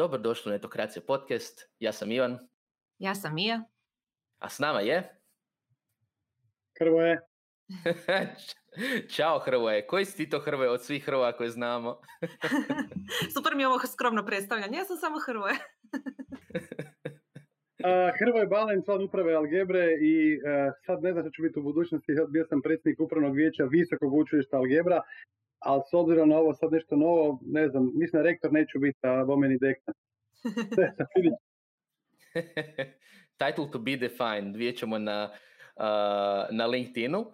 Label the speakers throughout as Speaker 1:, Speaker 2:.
Speaker 1: Dobrodošli u Netokracija podcast. Ja sam Ivan.
Speaker 2: Ja sam Mija.
Speaker 1: A s nama je...
Speaker 3: Hrvoje.
Speaker 1: Ćao Hrvoje. Koji si ti to Hrvoje od svih Hrvoja koje znamo?
Speaker 2: Super mi je ovo skromno predstavljanje. Ja sam samo Hrvoje.
Speaker 3: uh, Hrvoje Balen, član uprave Algebre i uh, sad ne znam što ću biti u budućnosti. Bio sam predsjednik upravnog vijeća Visokog učilišta Algebra, ali s obzirom na ovo sad nešto novo, ne znam, mislim da rektor neću biti, a bomeni dekan.
Speaker 1: Title to be defined, vidjet ćemo na, uh, na LinkedInu. Uh,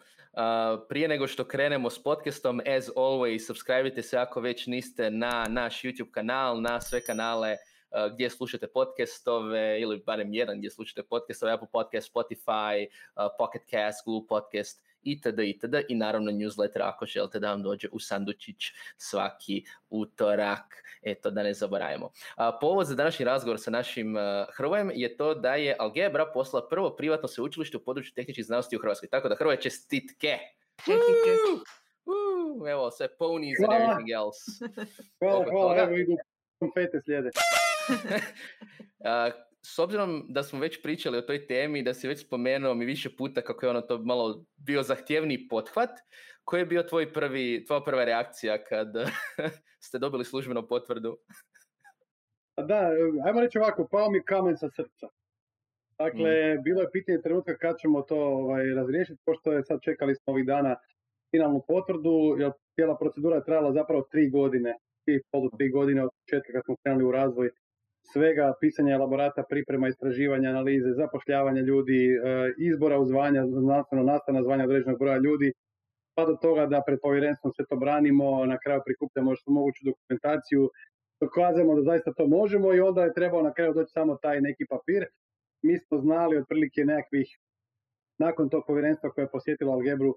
Speaker 1: prije nego što krenemo s podcastom, as always, subscribe se ako već niste na naš YouTube kanal, na sve kanale uh, gdje slušate podcastove ili barem jedan gdje slušate podcastove, Apple Podcast, Spotify, Pocket Cast, Google Podcast itd. itd. I naravno newsletter ako želite da vam dođe u sandučić svaki utorak. Eto, da ne zaboravimo. povod za današnji razgovor sa našim uh, Hrvojem je to da je Algebra poslala prvo privatno sveučilište u području tehničkih znanosti u Hrvatskoj. Tako da Hrvoje čestitke! evo, sve ponies and everything else.
Speaker 3: Hvala, hvala, evo idu konfete slijede.
Speaker 1: s obzirom da smo već pričali o toj temi, da si već spomenuo mi više puta kako je ono to malo bio zahtjevni pothvat, koji je bio tvoj prvi, tvoja prva reakcija kad ste dobili službenu potvrdu?
Speaker 3: Da, ajmo reći ovako, pao mi kamen sa srca. Dakle, mm. bilo je pitanje trenutka kad ćemo to ovaj, razriješiti, pošto je sad čekali smo ovih dana finalnu potvrdu, jer cijela procedura je trajala zapravo tri godine, tri, polu tri godine od početka kad smo krenuli u razvoj svega pisanja elaborata, priprema, istraživanja, analize, zapošljavanja ljudi, e, izbora u zvanja, znanstveno nastavna zvanja određenog broja ljudi, pa do toga da pred povjerenstvom sve to branimo, na kraju prikupljamo što moguću dokumentaciju, dokazujemo da zaista to možemo i onda je trebao na kraju doći samo taj neki papir. Mi smo znali otprilike nekakvih, nakon tog povjerenstva koje je posjetilo Algebru,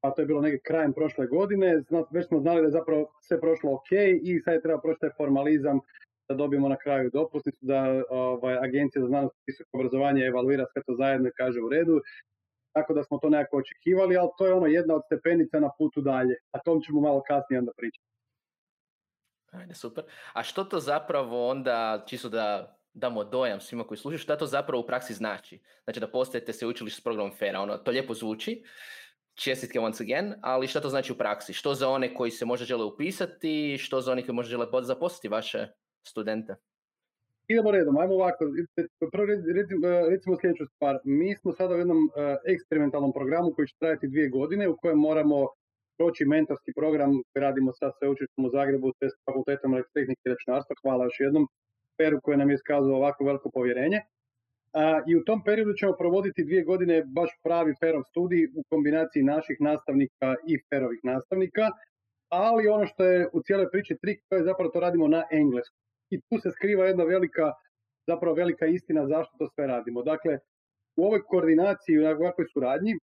Speaker 3: a to je bilo negdje krajem prošle godine, već smo znali da je zapravo sve prošlo ok i sad je treba proći taj formalizam da dobijemo na kraju dopusnicu, da ovaj, Agencija za znanost i visoko obrazovanje evaluira sve to zajedno i kaže u redu. Tako da smo to nekako očekivali, ali to je ono jedna od stepenica na putu dalje. A tom ćemo malo kasnije onda pričati.
Speaker 1: Ajde, super. A što to zapravo onda, čisto da damo dojam svima koji slušaju, što to zapravo u praksi znači? Znači da postajete se učili s programom FERA, ono, to lijepo zvuči, čestitke once again, ali što to znači u praksi? Što za one koji se možda žele upisati, što za one koji možda žele zaposliti vaše studente?
Speaker 3: Idemo redom, ajmo ovako, prvo recimo sljedeću stvar. Mi smo sada u jednom e, eksperimentalnom programu koji će trajati dvije godine u kojem moramo proći mentorski program koji radimo sa sveučilištem u Zagrebu s fakultetom elektrotehnike i računarstva. Hvala još jednom Peru koji nam je iskazao ovako veliko povjerenje. I u tom periodu ćemo provoditi dvije godine baš pravi Ferov studij u kombinaciji naših nastavnika i Ferovih nastavnika, ali ono što je u cijeloj priči trik, to je zapravo to radimo na engleskom i tu se skriva jedna velika, zapravo velika istina zašto to sve radimo. Dakle, u ovoj koordinaciji, u ovakvoj suradnji,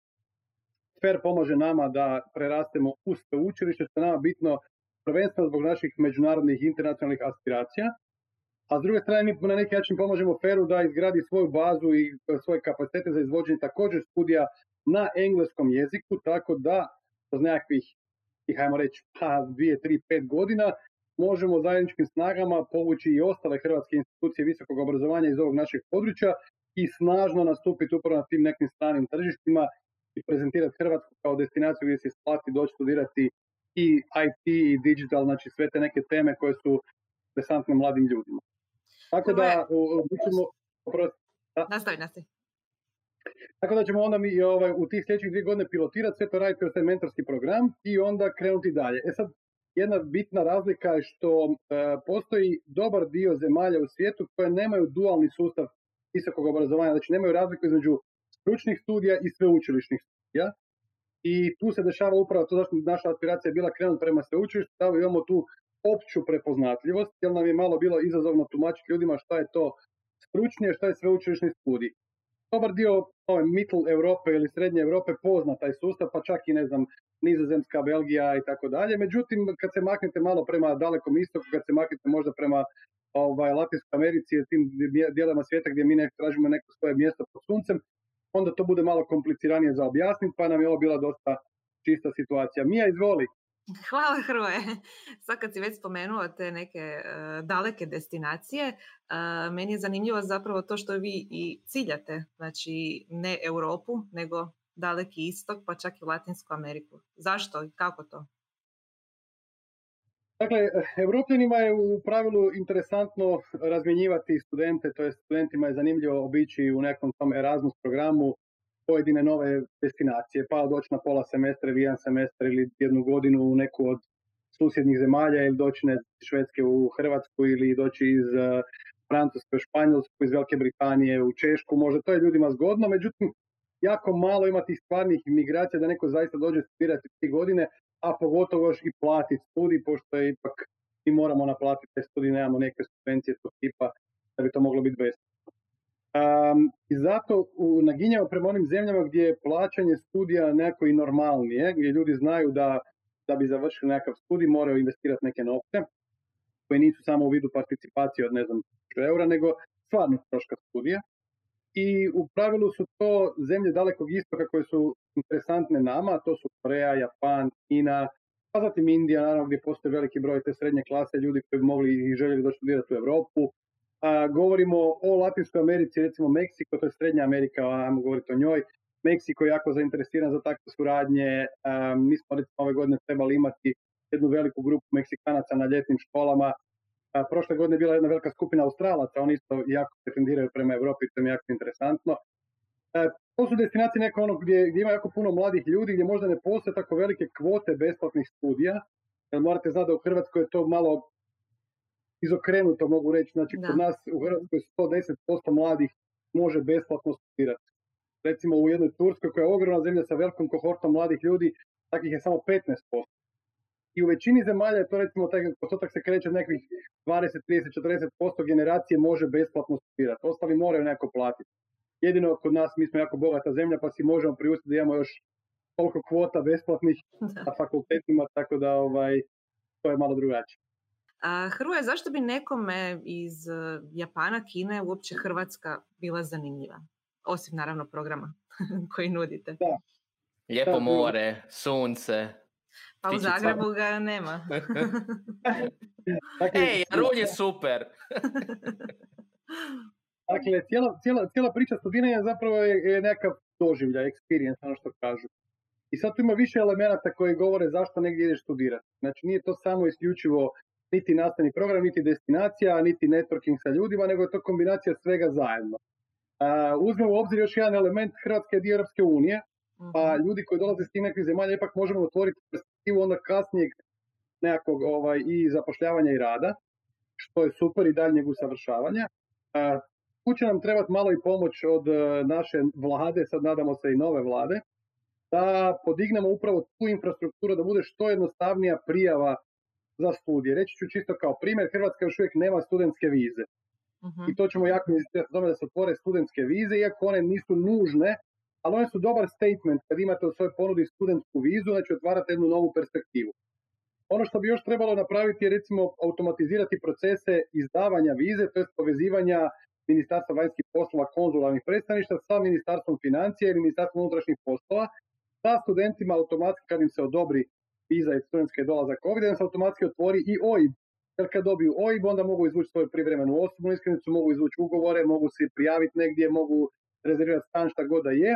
Speaker 3: FER pomaže nama da prerastemo u sveučilište, što je nama bitno prvenstveno zbog naših međunarodnih internacionalnih aspiracija, a s druge strane mi na neki način pomažemo FER-u da izgradi svoju bazu i svoje kapacitete za izvođenje također studija na engleskom jeziku, tako da kroz nekakvih, hajmo reći, pa dvije, tri, pet godina možemo zajedničkim snagama povući i ostale hrvatske institucije visokog obrazovanja iz ovog našeg područja i snažno nastupiti upravo na tim nekim stranim tržištima i prezentirati Hrvatsku kao destinaciju gdje se isplati doći studirati i IT i digital, znači sve te neke teme koje su interesantne mladim ljudima. Tako da, mi ćemo...
Speaker 2: Nastavi, nastavi.
Speaker 3: Tako da ćemo onda mi ovaj, u tih sljedećih dvije godine pilotirati sve to raditi kroz taj mentorski program i onda krenuti dalje. E sad, jedna bitna razlika je što e, postoji dobar dio zemalja u svijetu koje nemaju dualni sustav visokog obrazovanja, znači nemaju razliku između stručnih studija i sveučilišnih studija. I tu se dešava upravo to zašto naša aspiracija je bila krenuti prema sveučilištu, da imamo tu opću prepoznatljivost, jer nam je malo bilo izazovno tumačiti ljudima šta je to stručnije, šta je sveučilišni studij. Dobar dio ove middle Europe ili srednje Europe pozna taj sustav, pa čak i ne znam, Nizozemska, Belgija i tako dalje. Međutim, kad se maknete malo prema dalekom istoku, kad se maknete možda prema ovaj, Latinskoj Americi i tim dijelama svijeta gdje mi ne tražimo neko svoje mjesto pod suncem, onda to bude malo kompliciranije za objasniti, pa nam je ovo bila dosta čista situacija. Mija, izvoli,
Speaker 2: Hvala Hrvoje. Sad kad si već spomenuo te neke e, daleke destinacije, e, meni je zanimljivo zapravo to što vi i ciljate, znači ne Europu, nego daleki istok, pa čak i Latinsku Ameriku. Zašto i kako to?
Speaker 3: Dakle, Evropljanima je u pravilu interesantno razmjenjivati studente, to je studentima je zanimljivo obići u nekom tom Erasmus programu pojedine nove destinacije, pa doći na pola semestra ili jedan semestar ili jednu godinu u neku od susjednih zemalja ili doći iz Švedske u Hrvatsku ili doći iz uh, Francuske u Španjolsku, iz Velike Britanije u Češku, možda to je ljudima zgodno, međutim jako malo ima tih stvarnih migracija da neko zaista dođe studirati tri godine, a pogotovo još i platiti studij, pošto je ipak i moramo naplatiti te studije, nemamo neke subvencije tog tipa da bi to moglo biti besplatno. Um, I zato u, naginjamo prema onim zemljama gdje je plaćanje studija nekako i normalnije, gdje ljudi znaju da, da bi završili nekakav studij moraju investirati neke novce, koje nisu samo u vidu participacije od ne znam eura, nego stvarno troška studija. I u pravilu su to zemlje dalekog istoka koje su interesantne nama, to su Koreja, Japan, Kina, pa zatim Indija, naravno gdje postoji veliki broj te srednje klase ljudi koji bi mogli i željeli doći studirati u Europu, govorimo o Latinskoj Americi, recimo Meksiko, to je Srednja Amerika, ajmo govoriti o njoj. Meksiko je jako zainteresiran za takve suradnje. Mi smo recimo ove godine trebali imati jednu veliku grupu Meksikanaca na ljetnim školama. Prošle godine je bila jedna velika skupina Australaca, oni isto jako pretendiraju prema Europi, to je jako interesantno. To su destinacije neka ono gdje, gdje ima jako puno mladih ljudi, gdje možda ne postoje tako velike kvote besplatnih studija. Jer morate znati da u Hrvatskoj je to malo izokrenuto mogu reći. Znači, kod nas u Hrvatskoj 110% mladih može besplatno studirati. Recimo u jednoj Turskoj koja je ogromna zemlja sa velikom kohortom mladih ljudi, takvih je samo 15%. I u većini zemalja je to recimo taj postotak se kreće od nekih 20, 30, 40% generacije može besplatno studirati. Ostali moraju neko platiti. Jedino kod nas mi smo jako bogata zemlja pa si možemo priustiti da imamo još toliko kvota besplatnih na fakultetima, tako da ovaj, to je malo drugačije.
Speaker 2: A Hrvoje, zašto bi nekome iz e, Japana, Kine, uopće Hrvatska bila zanimljiva? Osim naravno programa koji nudite. Da.
Speaker 1: Lijepo more, sunce.
Speaker 2: Pa u Zagrebu ga nema.
Speaker 1: dakle, Ej, Rulj je super.
Speaker 3: dakle, cijela, cijela, cijela priča studiranja zapravo je, je nekav doživlja, experience, ono što kažu. I sad tu ima više elemenata koji govore zašto negdje ideš studirati. Znači nije to samo isključivo niti nastavni program, niti destinacija, niti networking sa ljudima, nego je to kombinacija svega zajedno. Uh, uzmemo u obzir još jedan element Hrvatske i Europske unije, pa mhm. ljudi koji dolaze s tim nekih zemalja ipak možemo otvoriti perspektivu onda kasnijeg nekakvog ovaj, i zapošljavanja i rada, što je super i daljnjeg usavršavanja. Uh, tu će nam trebati malo i pomoć od uh, naše vlade, sad nadamo se i nove vlade, da podignemo upravo tu infrastrukturu, da bude što jednostavnija prijava za studije. Reći ću čisto kao primjer, Hrvatska još uvijek nema studentske vize. uh I to ćemo jako insistirati tome da se otvore studentske vize, iako one nisu nužne, ali one su dobar statement kad imate u svojoj ponudi studentsku vizu, znači otvarate jednu novu perspektivu. Ono što bi još trebalo napraviti je recimo automatizirati procese izdavanja vize, to je povezivanja Ministarstva vanjskih poslova konzularnih predstavništva sa Ministarstvom financija ili Ministarstvom unutrašnjih poslova, sa studentima automatski kad im se odobri viza i studentske dolazak ovdje, da se automatski otvori i OIB. Jer kad dobiju OIB, onda mogu izvući svoju privremenu osobnu iskaznicu, mogu izvući ugovore, mogu se prijaviti negdje, mogu rezervirati stan šta god da je,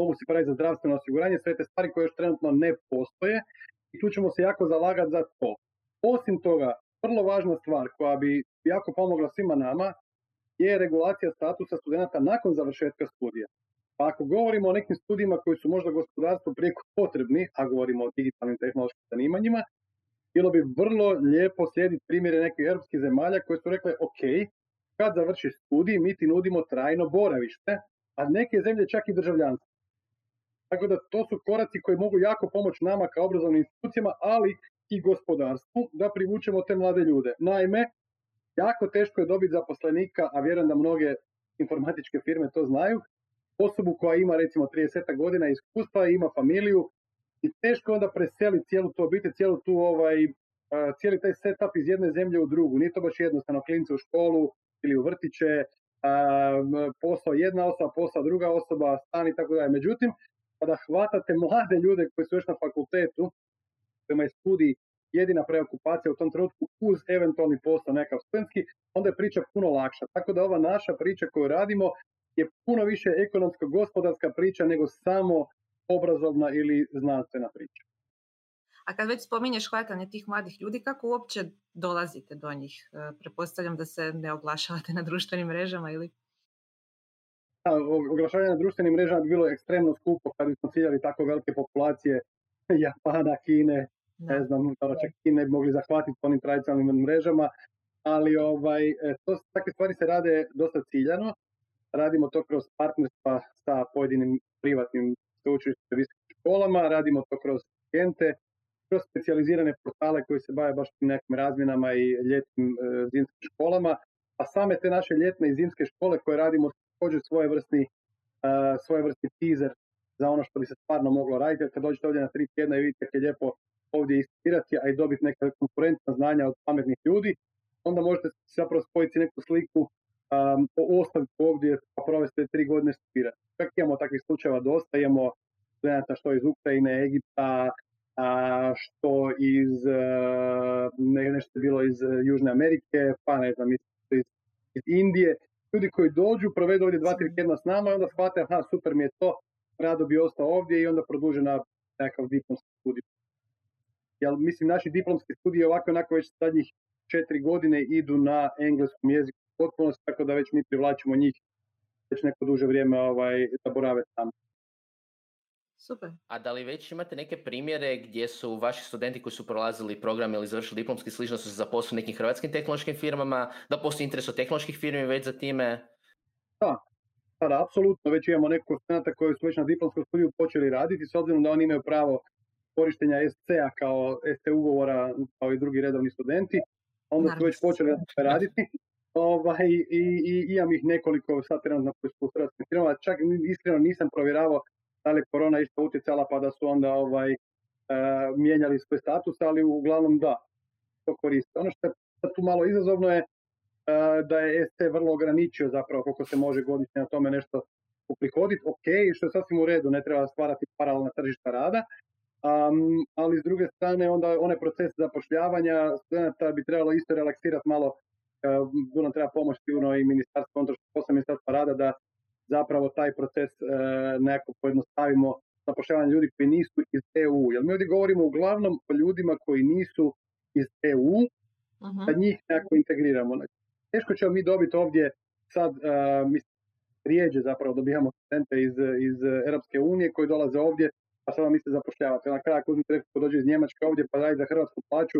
Speaker 3: mogu se praviti za zdravstveno osiguranje, sve te stvari koje još trenutno ne postoje i tu ćemo se jako zalagati za to. Osim toga, vrlo važna stvar koja bi jako pomogla svima nama je regulacija statusa studenta nakon završetka studija. Pa ako govorimo o nekim studijima koji su možda gospodarstvo prijeko potrebni, a govorimo o digitalnim tehnološkim zanimanjima, bilo bi vrlo lijepo slijediti primjere nekih europskih zemalja koje su rekle ok, kad završi studij mi ti nudimo trajno boravište, a neke zemlje čak i državljanstvo. Tako da to su koraci koji mogu jako pomoći nama kao obrazovnim institucijama, ali i gospodarstvu da privučemo te mlade ljude. Naime, jako teško je dobiti zaposlenika, a vjerujem da mnoge informatičke firme to znaju, osobu koja ima recimo 30 godina iskustva, ima familiju i teško onda preseli cijelu tu obitelj, cijelu tu ovaj, cijeli taj setup iz jedne zemlje u drugu. Nije to baš jednostavno klince u školu ili u vrtiće, posao jedna osoba, posao druga osoba, stan i tako dalje. Međutim, kada hvatate mlade ljude koji su još na fakultetu, kojima je studij jedina preokupacija u tom trenutku uz eventualni posao nekav studentski, onda je priča puno lakša. Tako da ova naša priča koju radimo je puno više ekonomsko-gospodarska priča nego samo obrazovna ili znanstvena priča.
Speaker 2: A kad već spominješ hvatanje tih mladih ljudi, kako uopće dolazite do njih? E, prepostavljam da se ne oglašavate na društvenim mrežama ili?
Speaker 3: oglašavanje na društvenim mrežama bi bilo ekstremno skupo kad bismo ciljali tako velike populacije Japana, Kine, ne znam, čak Kine bi mogli zahvatiti onim tradicionalnim mrežama, ali ovaj, e, to, takve stvari se rade dosta ciljano. Radimo to kroz partnerstva sa pojedinim privatnim sveučilištima visokim školama, radimo to kroz agente, kroz specijalizirane portale koji se bave baš nekim razmjenama i ljetnim e, zimskim školama, a same te naše ljetne i zimske škole koje radimo također svoje vrstni, uh, svoje vrstni teaser za ono što bi se stvarno moglo raditi. Kad dođete ovdje na tri tjedna i vidite kako je lijepo ovdje istirati, a i dobiti neka konkurentna znanja od pametnih ljudi, onda možete zapravo spojiti neku sliku um, ostavku ovdje pa provesti tri godine studirati. Čak imamo takvih slučajeva dosta, imamo studenta što iz Ukrajine, Egipta, a što iz, uh, nešto je bilo iz Južne Amerike, pa ne znam, iz, iz Indije, ljudi koji dođu, provedu ovdje dva, tri tjedna s nama i onda shvate, aha, super mi je to, rado bi ostao ovdje i onda produže na nekakav diplomski studij. Jel, mislim, naši diplomski studiji ovako onako već zadnjih četiri godine idu na engleskom jeziku potpuno, tako da već mi privlačimo njih već neko duže vrijeme ovaj, da borave tamo.
Speaker 2: Super.
Speaker 1: A da li već imate neke primjere gdje su vaši studenti koji su prolazili program ili završili diplomski slično su se zaposlili nekim hrvatskim tehnološkim firmama, da postoji interes od tehnoloških firmi već za time?
Speaker 3: Da, da, da apsolutno. Već imamo nekog studenta koji su već na diplomskom studiju počeli raditi, s obzirom da oni imaju pravo korištenja SC-a kao SC ugovora kao i drugi redovni studenti. Onda su već počeli raditi. Ovaj, i, i, imam ih nekoliko sad trenutno u hrvatskim firmama. Čak iskreno nisam provjeravao da li korona isto utjecala pa da su onda ovaj, e, mijenjali svoj status, ali uglavnom da, to koriste. Ono što je tu malo izazovno je e, da je ST vrlo ograničio zapravo koliko se može godišnje na tome nešto uprihoditi, ok, što je sasvim u redu, ne treba stvarati paralelna tržišta rada, um, ali s druge strane onda onaj proces zapošljavanja studenta bi trebalo isto relaksirati malo, uh, nam treba pomoći sigurno i ministarstvo, posle ministarstva rada da zapravo taj proces e, nekako pojednostavimo zapošljavanje ljudi koji nisu iz EU. Jer mi ovdje govorimo uglavnom o ljudima koji nisu iz EU, da njih nekako integriramo. Teško ćemo mi dobiti ovdje sad, uh, mi rijeđe zapravo dobijamo studente iz, iz Europske unije koji dolaze ovdje, pa sada mi se zapošljavate. Na kraju ako uzmite dođe iz Njemačke ovdje pa radi za hrvatsku plaću,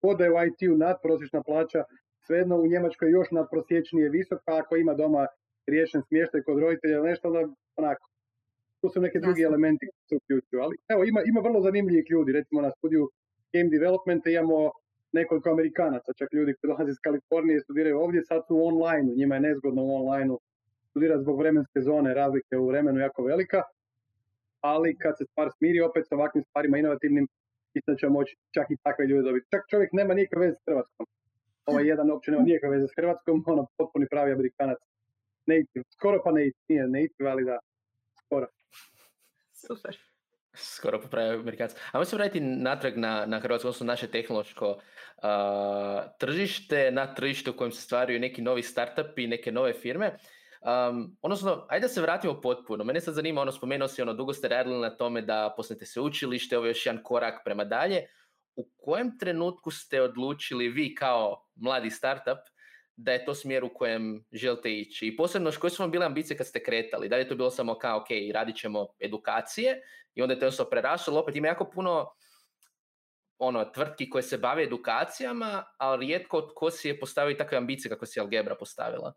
Speaker 3: kod je u IT-u nadprosječna plaća, svejedno u Njemačkoj još nadprosječnije visoka, ako ima doma riješen smještaj kod roditelja ili nešto, onda onako. Tu su neki drugi elementi koji se uključuju. Ali evo, ima, ima vrlo zanimljivih ljudi. Recimo na studiju Game Development imamo nekoliko Amerikanaca, čak ljudi koji dolaze iz Kalifornije i studiraju ovdje, sad su online njima je nezgodno u online studirati zbog vremenske zone, razlike u vremenu jako velika, ali kad se stvar smiri opet sa ovakvim stvarima inovativnim, mislim da će moći čak i takve ljude dobiti. Čak čovjek nema nikakve veze s Hrvatskom. Ovaj jedan uopće nema nikakve veze s Hrvatskom, ono potpuni pravi Amerikanac native, skoro pa native, nije native, ali da, skoro.
Speaker 2: Super.
Speaker 1: Skoro pa pravi Amerikanac. Ajmo se vratiti natrag na, na Hrvatsko, odnosno naše tehnološko uh, tržište, na tržište u kojem se stvaraju neki novi startupi, neke nove firme. Um, odnosno, ajde da se vratimo potpuno. Mene sad zanima, ono, spomenuo si, ono, dugo ste radili na tome da posnete se učilište, ovo je još jedan korak prema dalje. U kojem trenutku ste odlučili vi kao mladi startup da je to smjer u kojem želite ići. I posebno, koje su vam bile ambicije kad ste kretali? Da li je to bilo samo kao, ok, radit ćemo edukacije i onda je to jednostavno prerašlo, opet ima jako puno ono, tvrtki koje se bave edukacijama, ali rijetko tko si je postavio takve ambicije kako si Algebra postavila.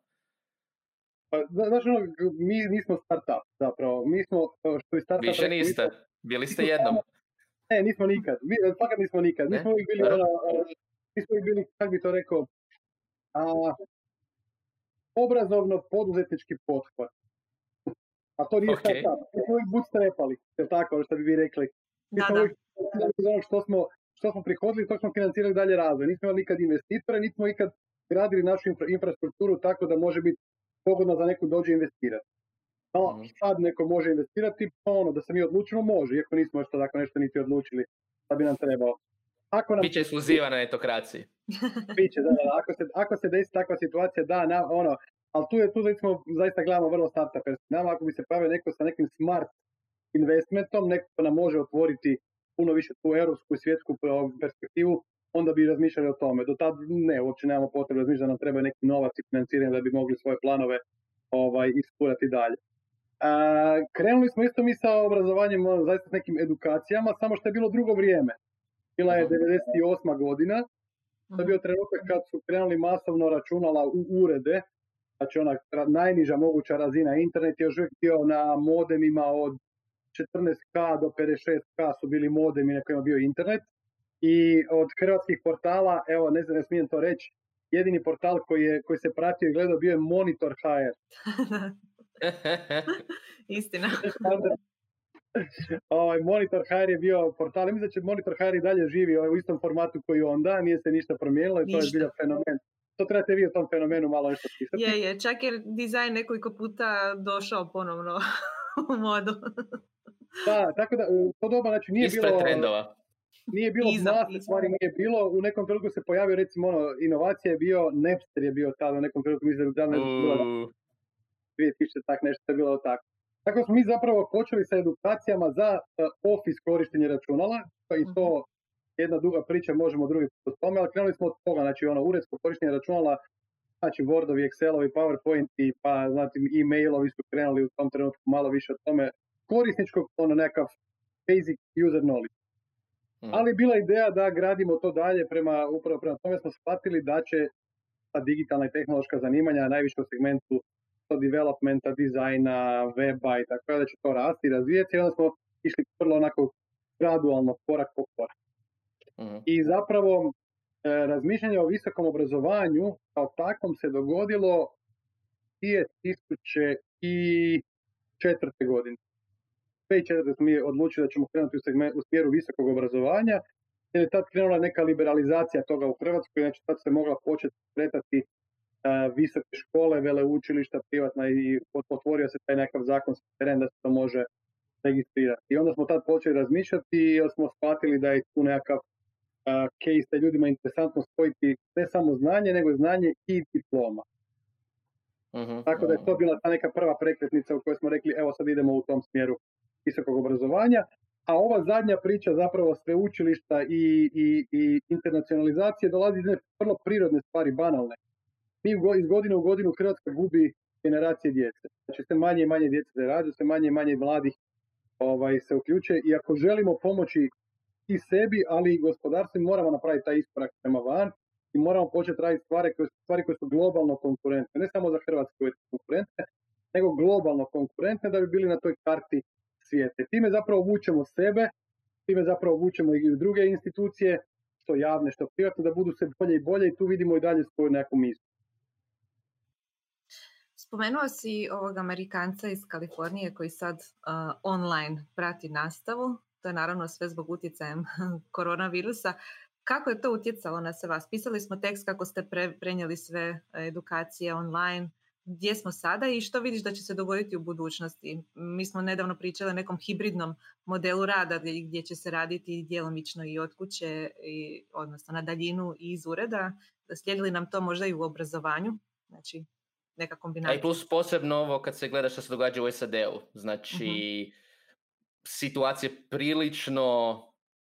Speaker 3: Pa, znaš, ono, mi nismo startup, zapravo. Mi smo, što je startup...
Speaker 1: Više niste, bili ste jednom.
Speaker 3: Ne, nismo nikad. Mi, fakat nismo nikad. Mi smo uvijek bili, ono, mi smo uvijek bili, kako bi to rekao, a, obrazovno poduzetnički pothvat. A to nije okay. sad Mi smo uvijek bootstrapali, je tako što bi vi rekli. Mi smo uvijek ono što smo, što smo prihodili, to smo financirali dalje razvoj. Nismo imali nikad investitore, nismo ikad gradili našu infrastrukturu tako da može biti pogodno za neku dođe investirati. No, mm. sad neko može investirati, pa ono, da se mi odlučimo, može, iako nismo još tako nešto niti odlučili da bi nam trebao.
Speaker 1: Ako nam... Biće ekskluziva na etokraciji.
Speaker 3: Biće, da, da, ako se, ako se desi takva situacija, da, na, ono, ali tu je, tu recimo, zaista gledamo vrlo startuperski. Nama ako bi se pravio neko sa nekim smart investmentom, neko nam može otvoriti puno više tu europsku i svjetsku perspektivu, onda bi razmišljali o tome. Do tad ne, uopće nemamo potrebu razmišljati da nam treba neki novac i financiranje da bi mogli svoje planove ovaj, iskurati dalje. A, krenuli smo isto mi sa obrazovanjem, ono, zaista s nekim edukacijama, samo što je bilo drugo vrijeme. Bila je 98. godina, to je bio trenutak kad su krenuli masovno računala u urede, znači ona najniža moguća razina, internet je još uvijek bio na modemima od 14K do 56K su bili modemi na kojima bio internet i od hrvatskih portala, evo ne znam ne smijem to reći, jedini portal koji, je, koji se pratio i gledao bio je Monitor HR.
Speaker 2: Istina.
Speaker 3: ovaj, Monitor HR je bio portal, mislim da će Monitor HR i dalje živi ovaj, u istom formatu koji onda, nije se ništa promijenilo i to je bio fenomen. To trebate vi o tom fenomenu malo nešto pisati.
Speaker 2: Je, je, čak je dizajn nekoliko puta došao ponovno u modu.
Speaker 3: da, tako da, to doba, znači nije
Speaker 1: Ispred bilo... trendova
Speaker 3: nije bilo mase stvari, nije bilo, u nekom trenutku se pojavio recimo ono, inovacija je bio, Napster je bio tada u nekom trenutku, mislim da je bilo 2000, tak nešto je bilo tako. Tako smo mi zapravo počeli sa edukacijama za uh, office korištenje računala, pa i to mhm. jedna duga priča, možemo drugi put tome, ali krenuli smo od toga, znači ono uredsko korištenje računala, znači Wordovi, Excelovi, PowerPointi, pa znači e-mailovi su krenuli u tom trenutku malo više o tome, korisničkog, ono nekakav basic user knowledge. Mhm. Ali bila ideja da gradimo to dalje prema, upravo prema tome smo shvatili da će ta digitalna i tehnološka zanimanja najviše u segmentu developmenta, dizajna, weba i tako da će to rasti i razvijeti i onda smo išli vrlo onako gradualno, korak po korak. Mhm. I zapravo e, razmišljanje o visokom obrazovanju kao takvom se dogodilo 2004. godine. 2004. smo mi odlučili da ćemo krenuti u, segment, u smjeru visokog obrazovanja, jer je tad krenula neka liberalizacija toga u Hrvatskoj, znači tad se mogla početi kretati visoke škole, veleučilišta, privatna i otvorio se taj nekakav zakonski teren da se to može registrirati. I onda smo tad počeli razmišljati i smo shvatili da je tu nekakav case da ljudima interesantno spojiti ne samo znanje, nego znanje i diploma. Uh-huh, Tako da je to bila ta neka prva prekretnica u kojoj smo rekli evo sad idemo u tom smjeru visokog obrazovanja, a ova zadnja priča zapravo sveučilišta i, i, i internacionalizacije dolazi iz vrlo prirodne stvari, banalne. Mi iz godine u godinu Hrvatska gubi generacije djece. Znači sve manje i manje djece se rađa, sve manje i manje mladih ovaj, se uključuje i ako želimo pomoći i sebi, ali i gospodarstvu, moramo napraviti taj iskorak prema van i moramo početi raditi stvari koje, stvari koje su globalno konkurentne, ne samo za Hrvatsku konkurentne, nego globalno konkurentne da bi bili na toj karti svijete. Time zapravo vučemo sebe, time zapravo vučemo i druge institucije, što javne, što privatne, da budu sve bolje i bolje i tu vidimo i dalje svoju neku mislu.
Speaker 2: Spomenuo si ovog Amerikanca iz Kalifornije koji sad uh, online prati nastavu. To je naravno sve zbog utjecajem koronavirusa. Kako je to utjecalo na sve vas? Pisali smo tekst kako ste prenijeli sve edukacije online gdje smo sada i što vidiš da će se dogoditi u budućnosti. Mi smo nedavno pričali o nekom hibridnom modelu rada gdje će se raditi djelomično i od kuće, i, odnosno na daljinu i iz ureda. Slijedili nam to možda i u obrazovanju? Znači, neka kombinacija.
Speaker 1: A i plus posebno ovo kad se gleda što se događa u SAD-u. Znači, uh situacija prilično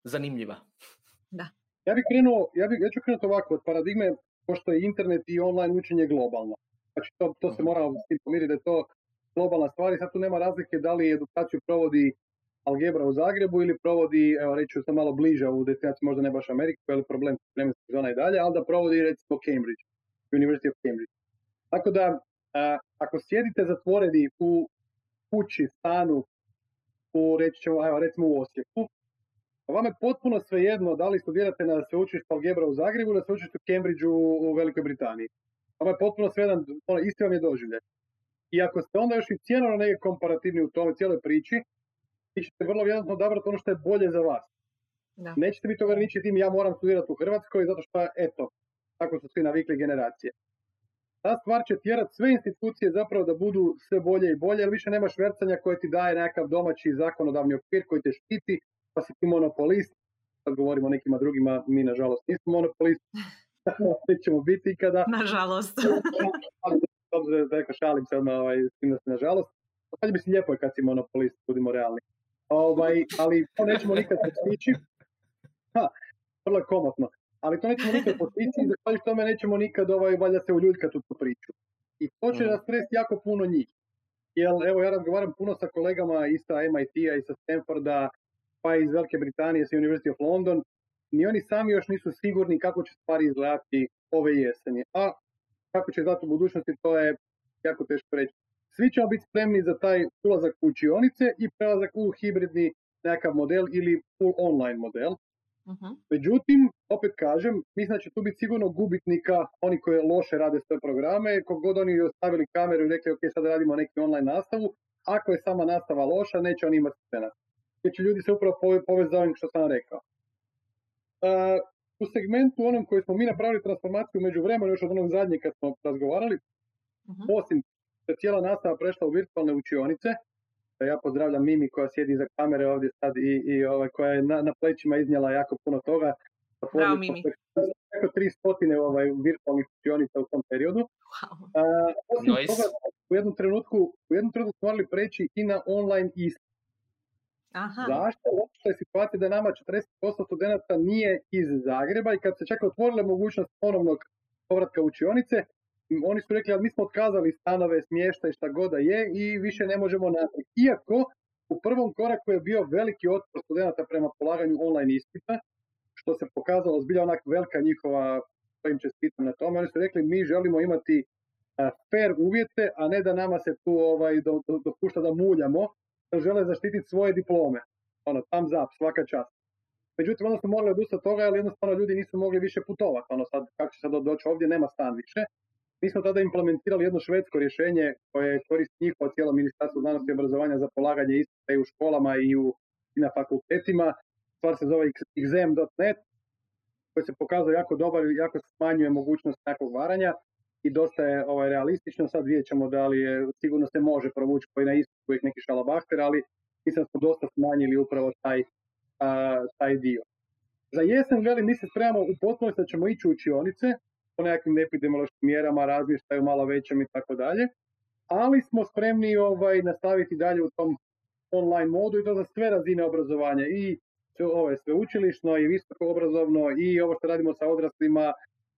Speaker 1: zanimljiva.
Speaker 2: Da.
Speaker 3: Ja bih krenuo, ja, bih, ja ću krenuti ovako od paradigme, pošto je internet i online učenje globalno. Znači to, to se mhm. mora s tim pomiriti da je to globalna stvar i sad tu nema razlike da li edukaciju provodi Algebra u Zagrebu ili provodi, evo reći ću malo bliže u destinaciju, možda ne baš Ameriku, ali problem vremenskih zona i dalje, ali da provodi recimo Cambridge, University of Cambridge. Tako da, ako sjedite zatvoreni u kući, stanu, u, reći ćemo, evo, recimo u Osijeku, vama je potpuno svejedno da li studirate na sveučilištu Algebra u Zagrebu ili na sveučilištu Cambridge u, u Velikoj Britaniji. Ovo je potpuno svedan, ono, isti vam je doživljaj. I ako ste onda još i cijenovno neke komparativni u tome cijeloj priči, vi ćete vrlo vjerojatno odabrati ono što je bolje za vas. Da. Nećete biti ograničiti tim ja moram studirati u Hrvatskoj zato što, eto, tako su svi navikli generacije. Ta stvar će tjerati sve institucije zapravo da budu sve bolje i bolje, jer više nema švercanja koje ti daje nekakav domaći zakonodavni okvir koji te štiti, pa si ti monopolist, sad govorimo o nekima drugima, mi nažalost nismo monopolisti, nećemo biti ikada.
Speaker 2: Nažalost.
Speaker 3: da šalim se odmah, ovaj, nažalost. Sad bi si lijepo kad si monopolist, budimo realni. Ovaj, ali to nećemo nikad postići. Ha, vrlo je komotno. Ali to nećemo nikad postići i zahvaljujući tome nećemo nikad ovaj, valjda se uljuljkati u tu priču. I to će mm. nas jako puno njih. Jer evo ja razgovaram puno sa kolegama i sa MIT-a i sa Stanforda, pa iz Velike Britanije, sa University of London, ni oni sami još nisu sigurni kako će stvari izgledati ove jeseni. A kako će izgledati u budućnosti, to je jako teško reći. Svi ćemo biti spremni za taj ulazak u učionice i prelazak u hibridni nekakav model ili full online model. Uh-huh. Međutim, opet kažem, mislim da će tu biti sigurno gubitnika oni koji loše rade svoje programe, god oni ostavili kameru i rekli ok, sad radimo neki online nastavu, ako je sama nastava loša, neće oni imati scena. Jer će ljudi se upravo povesti za ovim što sam rekao. Uh, u segmentu onom koji smo mi napravili transformaciju među vremenu, još od onog zadnjeg kad smo razgovarali, uh-huh. osim je cijela nastava prešla u virtualne učionice. Ja pozdravljam Mimi koja sjedi iza kamere ovdje sad i, i ovaj, koja je na, na plećima iznijela jako puno toga.
Speaker 2: Bravo, Mimi.
Speaker 3: Preko tri stotine ovaj, virtualnih učionica u tom periodu. Wow. osim nice. toga, u jednom trenutku, u jednom trenutku smo morali preći i na online ispit. Aha. Zašto? Zato je situacija da nama 40% studenta nije iz Zagreba i kad se čak otvorile mogućnost ponovnog povratka učionice, oni su rekli, ali mi smo otkazali stanove, smještaj, šta god da je i više ne možemo napraviti. Iako u prvom koraku je bio veliki otpor studenta prema polaganju online ispita, što se pokazalo zbilja onak velika njihova, to im čestitam na tome, oni su rekli mi želimo imati fair uvjete, a ne da nama se tu ovaj, do, do, dopušta da muljamo, da žele zaštititi svoje diplome. Ono, tam zap, svaka čast. Međutim, onda smo morali odustati toga, jer jednostavno ljudi nisu mogli više putovati. Ono sad, kako će sad doći ovdje, nema stan više. Mi smo tada implementirali jedno švedsko rješenje koje koristi njihovo cijelo ministarstvo znanosti i obrazovanja za polaganje ispita i u školama i, u, i na fakultetima. Stvar se zove exam.net koji se pokazao jako dobar i jako smanjuje mogućnost nekog varanja i dosta je ovaj, realistično. Sad vidjet ćemo da li je, sigurno se može provući koji na istu uvijek neki šalabahter, ali mislim smo dosta smanjili upravo taj, taj dio. Za jesen, velim, mi se spremamo u potpunosti da ćemo ići u učionice, po nekakvim epidemiološkim mjerama, razmještaju malo većem i tako dalje. Ali smo spremni ovaj, nastaviti dalje u tom online modu i to za sve razine obrazovanja i ovo je sveučilišno i visoko obrazovno i ovo što radimo sa odraslima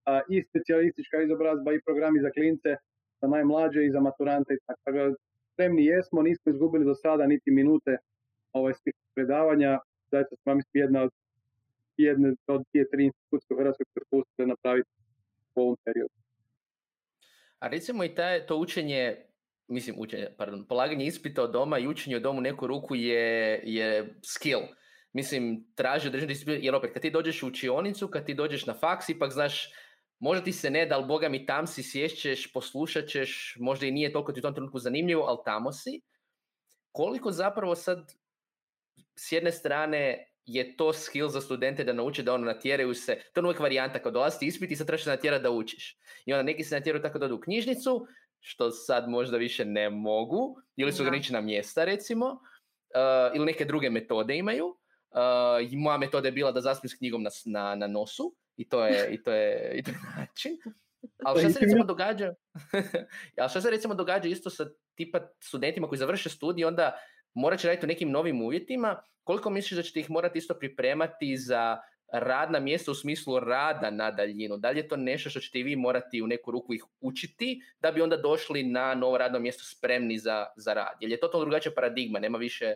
Speaker 3: a, i specijalistička izobrazba i programi za klince za najmlađe i za maturante i tako da spremni jesmo, nismo izgubili do sada niti minute ovaj, svih predavanja, zaista smo mislim jedna od jedne od dvije, tri institucije u Hrvatskoj koje napraviti u ovom periodu.
Speaker 1: A recimo i taj, to učenje, mislim učenje, pardon, polaganje ispita od doma i učenje od domu neku ruku je, je skill. Mislim, traži određeni disciplin, jer opet kad ti dođeš u učionicu, kad ti dođeš na faks, ipak znaš, možda ti se ne da, ali boga mi tam si, sješćeš, poslušat ćeš, možda i nije toliko ti u tom trenutku zanimljivo, ali tamo si. Koliko zapravo sad s jedne strane je to skill za studente da nauče da ono natjeraju se, to je uvijek varijanta kad dolazi ispit i sad trebaš natjerati da učiš. I onda neki se natjeraju tako da odu u knjižnicu, što sad možda više ne mogu, ili su ograničena mjesta recimo, uh, ili neke druge metode imaju. Uh, i moja metoda je bila da zaspim s knjigom na, na, na nosu i to je, i to je, i to je način. Ali šta se recimo događa? Ali šta se recimo događa isto sa tipa studentima koji završe studij, onda morat će raditi u nekim novim uvjetima, koliko misliš da ćete ih morati isto pripremati za radna mjesta u smislu rada na daljinu? Da li je to nešto što ćete i vi morati u neku ruku ih učiti da bi onda došli na novo radno mjesto spremni za, za rad? Jer je to drugačija paradigma, nema više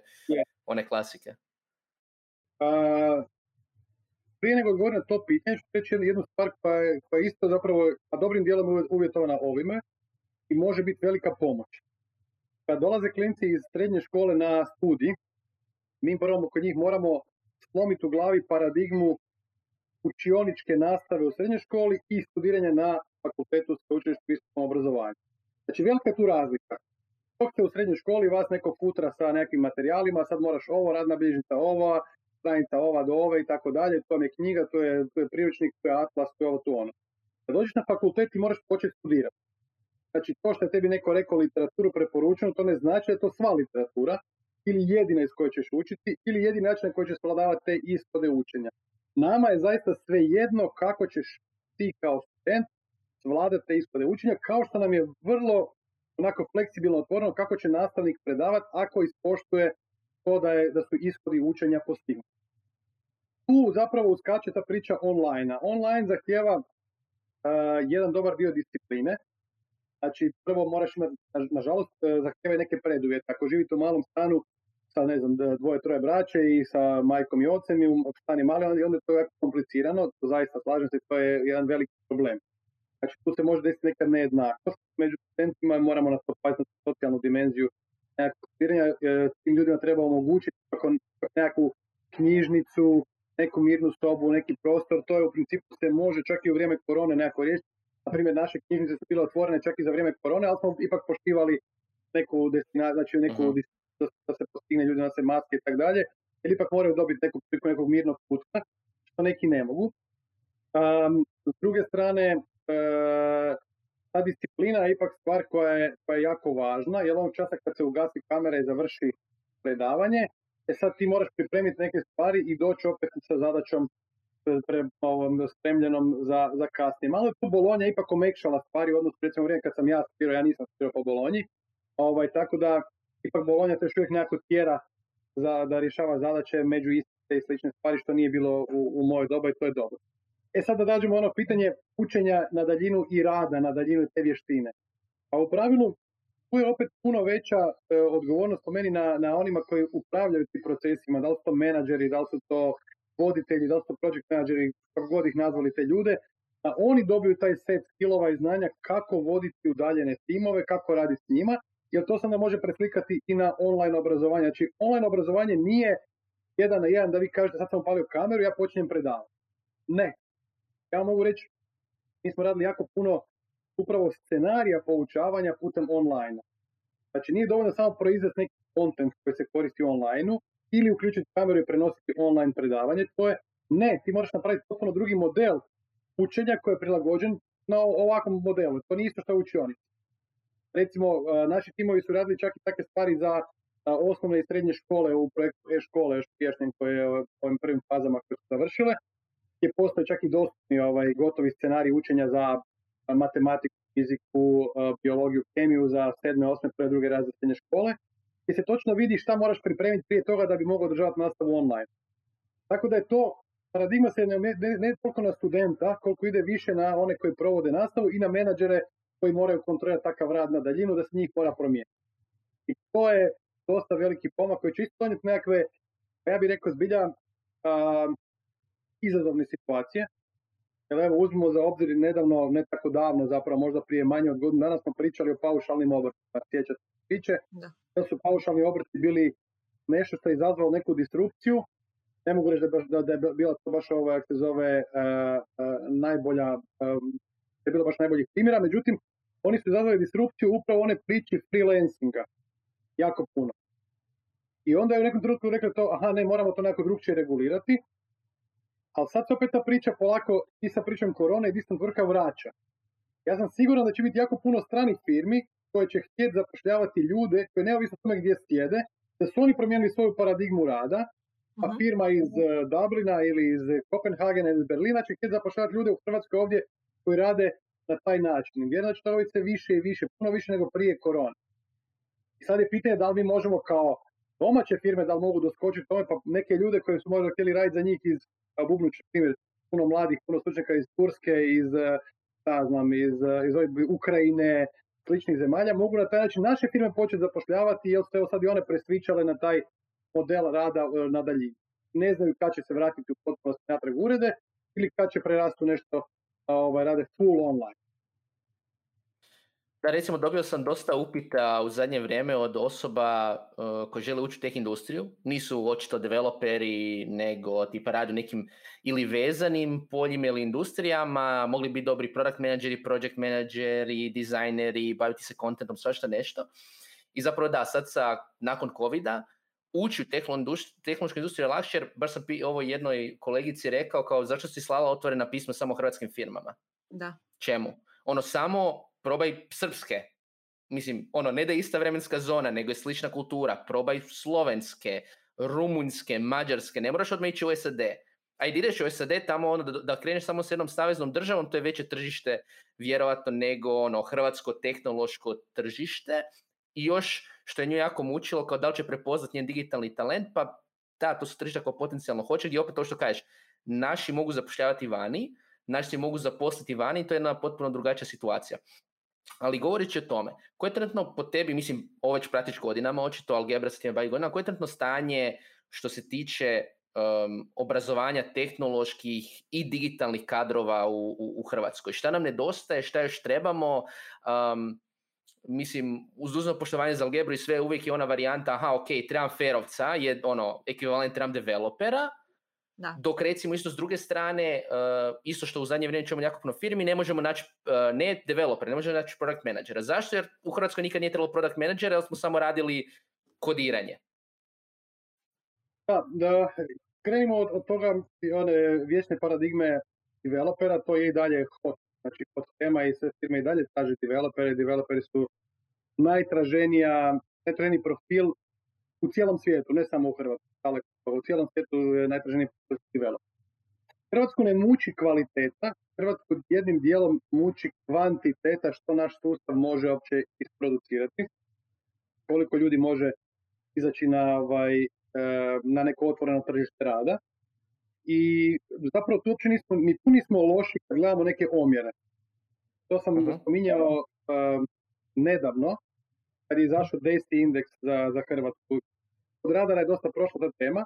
Speaker 1: one klasike.
Speaker 3: Uh, prije nego odgovorim na to pitanje, ću reći jednu stvar koja je, koja je isto zapravo, a dobrim dijelom uvjetovana ovime i može biti velika pomoć. Kad dolaze klinci iz srednje škole na studij, mi prvo kod njih moramo slomiti u glavi paradigmu učioničke nastave u srednjoj školi i studiranja na fakultetu sveučilištu visokom obrazovanju. Znači velika je tu razlika. Dok ste u srednjoj školi, vas neko futra sa nekim materijalima, sad moraš ovo, radna bilježnica ova, stranica ova do ove i tako dalje, to je knjiga, to je, to je priručnik, to je atlas, to je ovo, to ono. Kad dođeš na fakultet i moraš početi studirati. Znači, to što je tebi neko rekao literaturu preporučeno, to ne znači da je to sva literatura, ili jedina iz koje ćeš učiti, ili jedini način na koji ćeš svladavati te ishode učenja. nama je zaista sve jedno kako ćeš ti kao student svladati te ishode učenja, kao što nam je vrlo onako fleksibilno otvoreno kako će nastavnik predavati ako ispoštuje to da, je, da su ishodi učenja postignuti. Tu zapravo uskače ta priča online. Online zahtjeva jedan dobar dio discipline. Znači, prvo moraš imati, nažalost, uh, zahtjeva neke preduvjete. Ako živite u malom stanu sa, ne znam, dvoje, troje braće i sa majkom i ocem i u stani mali, onda je to jako komplicirano. To zaista, slažem se, to je jedan veliki problem. Znači, tu se može desiti neka nejednakost. Među studentima moramo nas na socijalnu dimenziju nekakvog e, tim ljudima treba omogućiti nekakvu knjižnicu, neku mirnu sobu, neki prostor, to je u principu se može čak i u vrijeme korone nekako riješiti. Na primjer, naše knjižnice su bile otvorene čak i za vrijeme korone, ali smo ipak poštivali neku destinaciju, znači neku uh da se postigne ljudi na se maske i tako dalje, ili ipak moraju dobiti neku priliku nekog mirnog puta, što neki ne mogu. Um, s druge strane, uh, ta disciplina je ipak stvar koja je, koja je jako važna, jer ovog časa kad se ugasi kamera i završi predavanje, E sad ti moraš pripremiti neke stvari i doći opet sa zadaćom pre, ovom, spremljenom za, za kasnije. Malo je tu Bolonja ipak omekšala stvari u recimo vrijeme kad sam ja studirao, ja nisam studirao po Bolonji, ovaj, tako da ipak Bolonja te još uvijek nekako tjera za, da rješava zadaće među iste i slične stvari što nije bilo u, u mojoj doba i to je dobro. E sad da dađemo ono pitanje učenja na daljinu i rada na daljinu te vještine. A u pravilu tu je opet puno veća e, odgovornost po meni na, na onima koji upravljaju tim procesima, da li su to menadžeri, da li su to voditelji, da li su project menadžeri, kako god ih nazvali te ljude, da oni dobiju taj set skillova i znanja kako voditi udaljene timove, kako raditi s njima, jer to se onda može preslikati i na online obrazovanje. Znači, online obrazovanje nije jedan na jedan da vi kažete sad sam upalio kameru, ja počinjem predavati. Ne. Ja mogu reći, mi smo radili jako puno upravo scenarija poučavanja putem online. Znači nije dovoljno samo proizvesti neki kontent koji se koristi online ili uključiti kameru i prenositi online predavanje tvoje. Ne, ti moraš napraviti potpuno drugi model učenja koji je prilagođen na ovakvom modelu. To nije isto što uči oni. Recimo, naši timovi su radili čak i takve stvari za osnovne i srednje škole u projektu e-škole još prijašnjem koje je u ovim prvim fazama koje su završile, gdje postoje čak i dostupni ovaj, gotovi scenarij učenja za matematiku, fiziku, biologiju, kemiju za sedme, osme, prve, druge razred srednje škole i se točno vidi šta moraš pripremiti prije toga da bi mogao održavati nastavu online. Tako da je to paradigma se ne, ne, ne toliko na studenta, koliko ide više na one koji provode nastavu i na menadžere koji moraju kontrolirati takav rad na daljinu, da se njih mora promijeniti. I to je dosta veliki pomak koji će isto donijeti nekakve, ja bih rekao zbilja, a, izazovne situacije, jer evo uzmimo za obzir nedavno, ne tako davno, zapravo možda prije manje od godinu dana smo pričali o paušalnim obrtima. Sjećate se Da. da su paušalni obrti bili nešto što je izazvalo neku disrupciju. Ne mogu reći da, da, je bila to baš ova, se zove, uh, najbolja, um, je bilo baš najboljih primjera, međutim, oni su izazvali disrupciju upravo one priče freelancinga. Jako puno. I onda je u nekom trenutku rekli to, aha, ne, moramo to nekako drugčije regulirati. Ali sad se opet ta priča polako i sa pričom korone i distant vrka vraća. Ja sam siguran da će biti jako puno stranih firmi koje će htjeti zapošljavati ljude koje neovisno tome gdje sjede, da su oni promijenili svoju paradigmu rada, a mhm. firma iz eh, Dublina ili iz Kopenhagena ili iz Berlina će htjeti zapošljavati ljude u Hrvatskoj ovdje koji rade na taj način. To sve više i više, puno više nego prije korone. I sad je pitanje da li mi možemo kao domaće firme da li mogu doskočiti tome, pa neke ljude koje su možda htjeli raditi za njih iz Bubnuć, primjer, puno mladih, puno stručnjaka iz Turske, iz, e, znam, iz, e, iz Ukrajine, sličnih zemalja, mogu na taj način naše firme početi zapošljavati, jer su sad i one presvičale na taj model rada e, na daljini. Ne znaju kad će se vratiti u potpunosti natrag urede ili kad će prerastu nešto ovaj, rade full online.
Speaker 1: Da, recimo dobio sam dosta upita u zadnje vrijeme od osoba uh, koji žele ući u teh industriju. Nisu očito developeri, nego tipa radi u nekim ili vezanim poljima ili industrijama. Mogli biti dobri product manageri, project manageri, dizajneri, baviti se contentom, svašta nešto. I zapravo da, sad sa, nakon covida, ući u tehnološku industriju je lakše, jer baš sam ovo jednoj kolegici rekao kao zašto si slala otvorena pisma samo hrvatskim firmama?
Speaker 2: Da.
Speaker 1: Čemu? Ono samo probaj srpske. Mislim, ono, ne da je ista vremenska zona, nego je slična kultura. Probaj slovenske, rumunjske, mađarske. Ne moraš odmah ići u SAD. A i ideš u SAD tamo ono da, da kreneš samo s jednom saveznom državom, to je veće tržište vjerojatno nego ono hrvatsko tehnološko tržište. I još što je nju jako mučilo kao da li će prepoznati njen digitalni talent, pa da, to su tržišta koja potencijalno hoće, gdje opet to što kažeš, naši mogu zapošljavati vani, naši mogu zaposliti vani, to je jedna potpuno drugačija situacija. Ali govoreći o tome, koje je trenutno po tebi, mislim, ovo već pratiš godinama, očito Algebra se time bavi godinama, koje je trenutno stanje što se tiče um, obrazovanja tehnoloških i digitalnih kadrova u, u, u Hrvatskoj? Šta nam nedostaje, šta još trebamo? Um, mislim, uz uzno poštovanje za algebru i sve, uvijek je ona varijanta, aha, ok, trebam ferovca, je ono, ekvivalent trebam developera,
Speaker 2: Da.
Speaker 1: dok recimo isto s druge strane, uh, isto što u zadnje vrijeme čujemo jako puno firmi, ne možemo naći uh, ne developer, ne možemo naći product managera. Zašto? Jer u Hrvatskoj nikad nije trebalo product managera, jer smo samo radili kodiranje.
Speaker 3: Da, da krenimo od, od toga one vječne paradigme developera, to je i dalje hot. Znači, hot tema i sve firme i dalje traže developere. Developeri su najtraženija, najtraženiji profil u cijelom svijetu, ne samo u Hrvatskoj, ali u cijelom svijetu je najtraženiji developer. Hrvatsku ne muči kvaliteta, Hrvatsku jednim dijelom muči kvantiteta što naš sustav može uopće isproducirati, koliko ljudi može izaći na ovaj, na neko otvoreno tržište rada. I zapravo tu uopće nismo, ni tu nismo loši kad gledamo neke omjere. To sam
Speaker 1: Mhm.
Speaker 3: spominjao um, nedavno, kad je izašao DST indeks za, za Hrvatsku. Od radara je dosta prošla ta tema,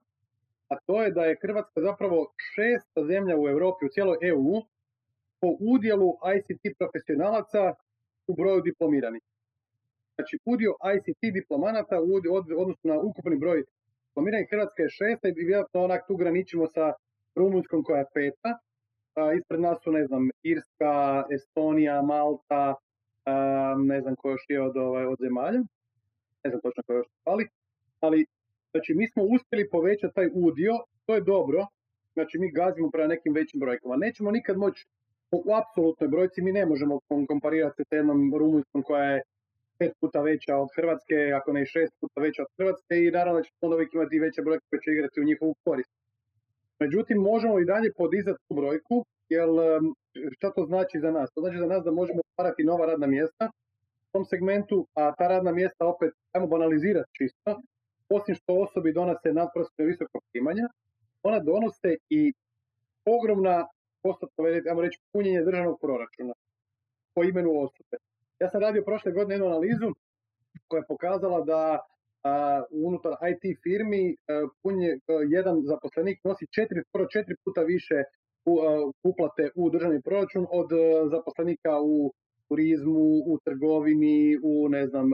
Speaker 3: a to je da je Hrvatska zapravo šesta zemlja u Europi, u cijeloj EU, po udjelu ICT profesionalaca u broju diplomiranih. Znači, udio ICT diplomanata u odnosu na ukupni broj diplomiranih Hrvatska je šesta i vjerojatno onak tu graničimo sa Rumunjskom koja je peta. Ispred nas su, ne znam, Irska, Estonija, Malta, ne znam ko još je od, ovaj, od zemalja. Ne znam točno ko još fali. Ali, znači, mi smo uspjeli povećati taj udio, to je dobro. Znači, mi gazimo prema nekim većim brojkama. Nećemo nikad moći u apsolutnoj brojci, mi ne možemo kom- komparirati se sa jednom Rumunjskom koja je pet puta veća od Hrvatske, ako ne i šest puta veća od Hrvatske i naravno da će onda uvijek imati veće brojke koje će igrati u njihovu korist. Međutim, možemo i dalje podizati tu brojku, jer em, šta to znači za nas? To znači za nas da možemo otvarati nova radna mjesta u tom segmentu, a ta radna mjesta opet, ajmo banalizirati čisto, osim što osobi donose nadprosječno visoko primanja, ona donose i ogromna postotno, ajmo reći, punjenje državnog proračuna po imenu osobe. Ja sam radio prošle godine jednu analizu koja je pokazala da unutar IT firmi a, punje, a, jedan zaposlenik nosi četiri, skoro četiri puta više u, a, uplate u državni proračun od zaposlenika u turizmu, u trgovini, u ne znam,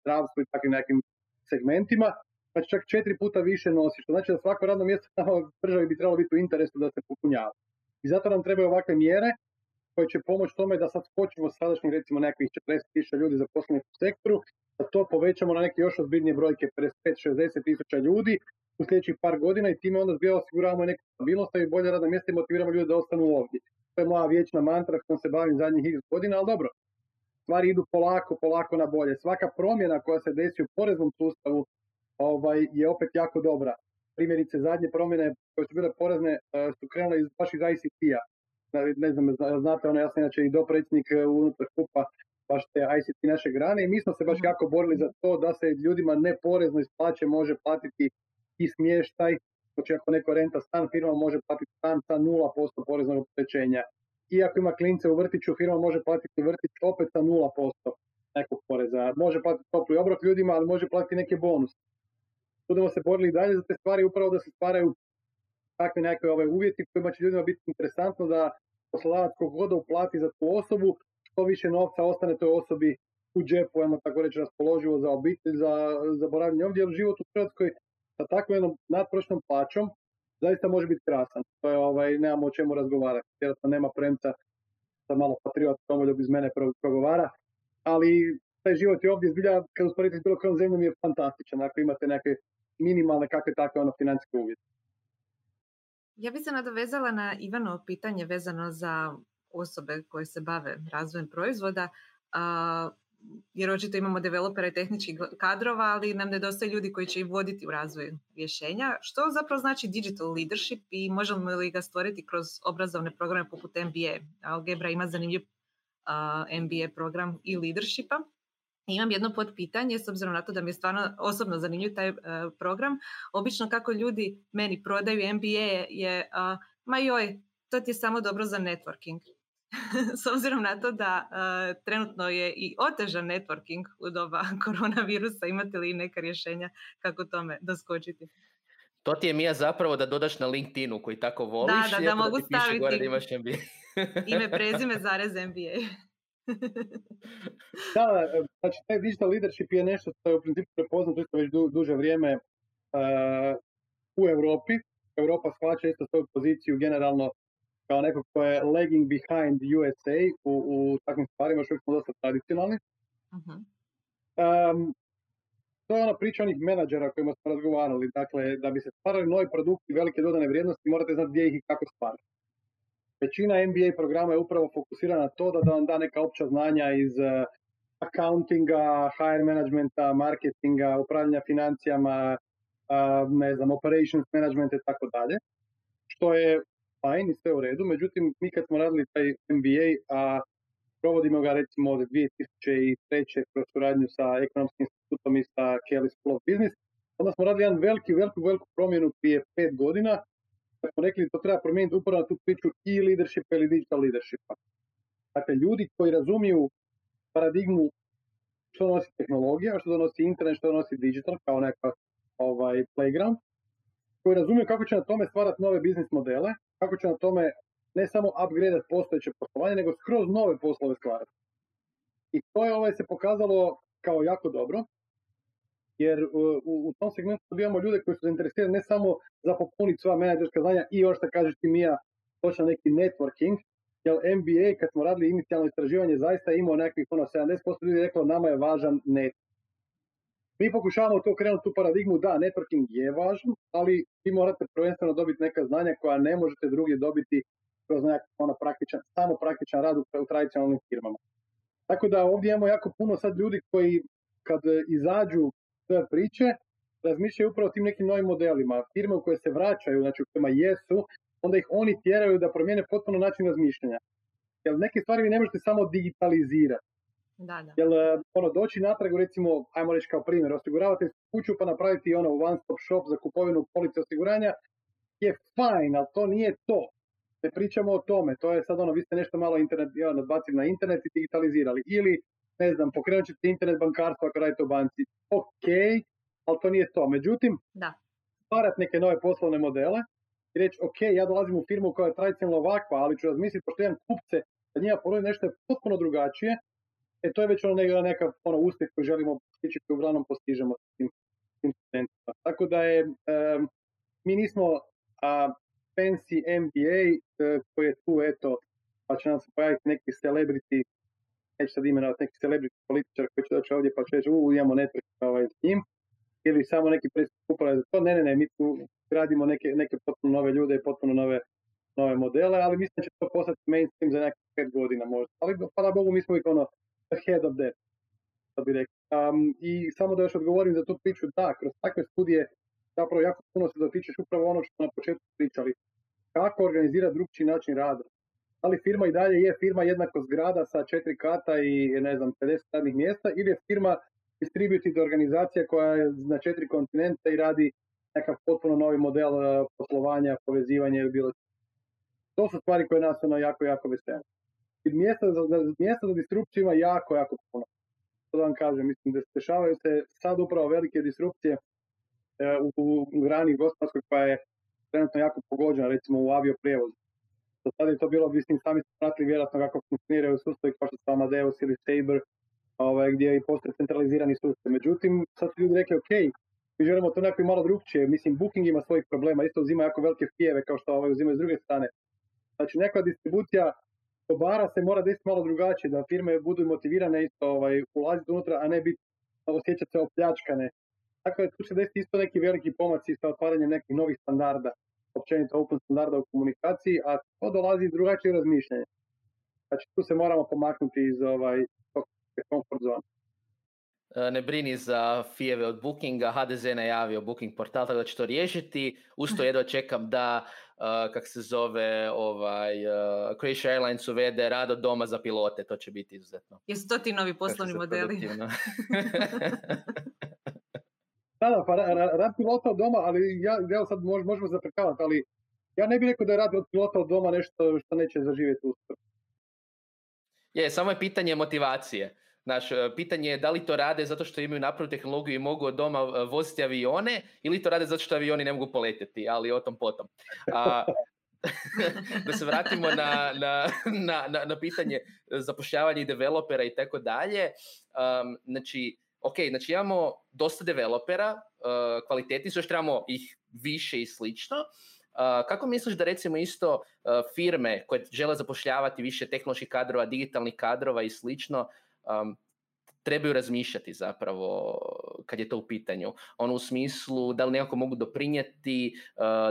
Speaker 3: zdravstvu i takvim nekim segmentima. Znači čak četiri puta više nosi, što znači da svako radno mjesto u državi bi trebalo biti u interesu da se popunjava. I zato nam trebaju ovakve mjere koje će pomoći tome da sad skočimo s sadašnjih recimo nekakvih 40.000 ljudi zaposlenih u sektoru, da to povećamo na neke još ozbiljnije brojke, 55-60 tisuća ljudi u sljedećih par godina i time onda zbija osiguravamo neku stabilnost i bolje radna mjesta i motiviramo ljude da ostanu ovdje. To je moja vječna mantra s kojom se bavim zadnjih godina, ali dobro, stvari idu polako, polako na bolje. Svaka promjena koja se desi u poreznom sustavu ovaj, je opet jako dobra. Primjerice, zadnje promjene koje su bile porezne eh, su krenule iz, baš iz ICT-a. Ne- znam, zna- znate, ono, ja sam inače i dopredsjednik eh, unutar skupa baš te ICT naše grane i mi smo se baš
Speaker 2: Mhm.
Speaker 3: jako borili za to da se ljudima neporezno iz plaće može platiti i smještaj. Znači ako neko renta stan, firma može platiti stan sa 0% poreznog opterećenja. I ako ima klince u vrtiću, firma može platiti vrtić opet sa 0% nekog poreza. Može platiti topli obrok ljudima, ali može platiti neke bonuse. Budemo se borili dalje za te stvari, upravo da se stvaraju takvi nekakve ove uvjeti kojima će ljudima biti interesantno da poslodavac da uplati za tu osobu, što više novca ostane toj osobi u džepu, ajmo tako reći, raspoloživo za obitelj, za, za boravljanje ovdje, jer život u Hrvatskoj sa takvom jednom nadprošnom plaćom zaista može biti krasan. To je, ovaj, nemamo o čemu razgovarati. Vjerojatno nema premca da malo patriot domoljub iz mene pro- progovara, ali taj život je ovdje zbilja, kad usporedite s bilo kojom zemljom, je fantastičan. Ako imate neke minimalne kakve takve ono financijske uvjete.
Speaker 2: Ja bi se nadovezala na Ivanovo pitanje vezano za osobe koje se bave razvojem proizvoda. A, jer očito imamo developera i tehničkih kadrova, ali nam nedostaje ljudi koji će ih voditi u razvoju rješenja. Što zapravo znači digital leadership i možemo li ga stvoriti kroz obrazovne programe poput MBA? Algebra ima zanimljiv MBA program i leadershipa. Imam jedno pitanje, s obzirom na to da mi je stvarno osobno zanimljiv taj program. Obično kako ljudi meni prodaju MBA je, ma joj, to ti je samo dobro za networking. s obzirom na to da trenutno je i otežan networking u doba koronavirusa, imate li neka rješenja kako tome doskočiti?
Speaker 1: To ti je Mija zapravo da dodaš na LinkedInu koji tako voliš.
Speaker 2: Da, da, da mogu staviti gore da imaš MBA. ime, prezime, zarez MBA.
Speaker 3: da, znači taj digital leadership je nešto što je u principu prepoznato isto već du, duže vrijeme uh, u Europi. Europa shvaća isto svoju poziciju generalno kao neko ko je lagging behind USA u, u takvim stvarima, još uvijek smo dosta tradicionalni. Uh-huh. Um, to je ona priča onih menadžera kojima smo razgovarali. Dakle, da bi se stvarali novi produkti velike dodane vrijednosti, morate znati gdje ih i kako stvarati. Većina MBA programa je upravo fokusirana na to da, da vam da neka opća znanja iz uh, accountinga, hire managementa, marketinga, upravljanja financijama, uh, ne znam, operations management i tako dalje. Što je fajn i sve u redu, međutim mi kad smo radili taj MBA, a provodimo ga recimo od 2003. kroz suradnju sa ekonomskim institutom i sa Kelly School Business, onda smo radili jedan veliki, veliku, veliku promjenu prije pet godina, da smo rekli to treba promijeniti upravo na tu priču i leadership ili digital leadershipa. Dakle, ljudi koji razumiju paradigmu što donosi tehnologija, što donosi internet, što donosi digital kao neka ovaj, playground, koji razumiju kako će na tome stvarati nove biznis modele, kako će na tome ne samo upgrade postojeće poslovanje, nego skroz nove poslove stvarati. I to je ovaj se pokazalo kao jako dobro, jer u, u tom segmentu dobijamo ljude koji su zainteresirani ne samo za popuniti sva menadžerska znanja i još što kažeš ti Mija, točno neki networking, jer MBA kad smo radili inicijalno istraživanje zaista imao nekakvih ono 70% ljudi reklo nama je važan net. Mi pokušavamo to krenuti tu paradigmu, da, networking je važan, ali vi morate prvenstveno dobiti neka znanja koja ne možete drugi dobiti kroz nekakav ono, praktičan, samo praktičan rad u, tradicionalnim firmama. Tako da ovdje imamo jako puno sad ljudi koji kad izađu sve priče, razmišljaju upravo tim nekim novim modelima. Firme u koje se vraćaju, znači u kojima jesu, onda ih oni tjeraju da promijene potpuno način razmišljanja. Jer neke stvari vi ne možete samo digitalizirati.
Speaker 2: Da, da.
Speaker 3: Jer ono, doći natrag, recimo, ajmo reći kao primjer, osiguravate kuću pa napraviti ono one stop shop za kupovinu police osiguranja je fajn, ali to nije to. Ne pričamo o tome, to je sad ono, vi ste nešto malo internet, ja, nadbacili na internet i digitalizirali. Ili, ne znam, pokrenut ćete internet bankarstvo ako radite u banci. Ok, ali to nije to. Međutim,
Speaker 2: da.
Speaker 3: stvarati neke nove poslovne modele i reći, ok, ja dolazim u firmu koja je tradicionalno ovakva, ali ću razmisliti, pošto imam kupce, da njima ponudi nešto potpuno drugačije, E to je već ono neka, neka ono uspjeh koji želimo postići koji uglavnom postižemo s tim, tim studentima. Tako da je, um, mi nismo a, fancy MBA uh, koji je tu eto, pa će nam se pojaviti neki celebrity, neću sad imenovati neki celebrity političar koji će doći ovdje pa će reći u imamo network ovaj, s njim, ili samo neki predsjednik uprave za to. Ne, ne, ne, mi tu gradimo neke, neke potpuno nove ljude i potpuno nove, nove modele, ali mislim da će to postati mainstream za nekih pet godina možda. Ali hvala Bogu mi smo ih ono ahead of that, bi rekli. Um, I samo da još odgovorim za tu priču, da, kroz takve studije zapravo jako puno se dotičeš upravo ono što na početku pričali. Kako organizirati drugčiji način rada. Ali firma i dalje je firma jednako zgrada sa četiri kata i ne znam 50 radnih mjesta ili je firma distributed organizacija koja je na četiri kontinenta i radi nekakav potpuno novi model uh, poslovanja, povezivanja ili bilo To su stvari koje nas ono jako, jako vesele mjesta za, mjesta za disrupciju ima jako, jako puno. To da vam kažem, mislim da se dešavaju se sad upravo velike disrupcije e, u, u grani gospodarskoj koja je trenutno jako pogođena, recimo u avioprijevozu. Do sada je to bilo, mislim, sami ste pratili vjerojatno kako funkcioniraju sustavi kao što su Amadeus ili Sabre, ovaj, gdje postoje centralizirani sustav. Međutim, sad su ljudi rekli, ok, mi želimo to nekako malo drugčije. Mislim, Booking ima svojih problema, isto uzima jako velike fijeve kao što ovaj, uzimaju s druge strane. Znači, neka distribucija dobara se mora desiti malo drugačije, da firme budu motivirane isto ovaj, ulaziti unutra, a ne biti osjećati se opljačkane. Tako da tu se desiti isto neki veliki pomaci sa otvaranjem nekih novih standarda, općenito open standarda u komunikaciji, a to dolazi drugačije razmišljanja. Znači tu se moramo pomaknuti iz ovaj, comfort zone.
Speaker 1: Ne brini za fijeve od Bookinga, HDZ najavio Booking portal, tako da će to riješiti. Usto jedva čekam da, uh, kak se zove, ovaj, uh, Croatia Airlines uvede rad od doma za pilote, to će biti izuzetno.
Speaker 2: Jesu to ti novi poslovni modeli?
Speaker 3: da, da, pa rad pilota od doma, ali ja, evo sad možemo zaprkavati, ali ja ne bih rekao da je rad od pilota od doma nešto što neće zaživjeti uskoro.
Speaker 1: Je, samo je pitanje motivacije. Naš, e, pitanje je da li to rade zato što imaju napravu tehnologiju i mogu od doma e, voziti avione ili to rade zato što avioni ne mogu poletjeti, ali o tom potom. A, da se vratimo na, na, na, na pitanje zapošljavanja i developera i tako dalje. Znači, ok, znači imamo dosta developera, uh, kvaliteti su, još trebamo ih više i slično. Kako misliš da recimo isto firme koje žele zapošljavati više tehnoloških kadrova, digitalnih kadrova i slično, um, trebaju razmišljati zapravo kad je to u pitanju. Ono u smislu da li nekako mogu doprinijeti,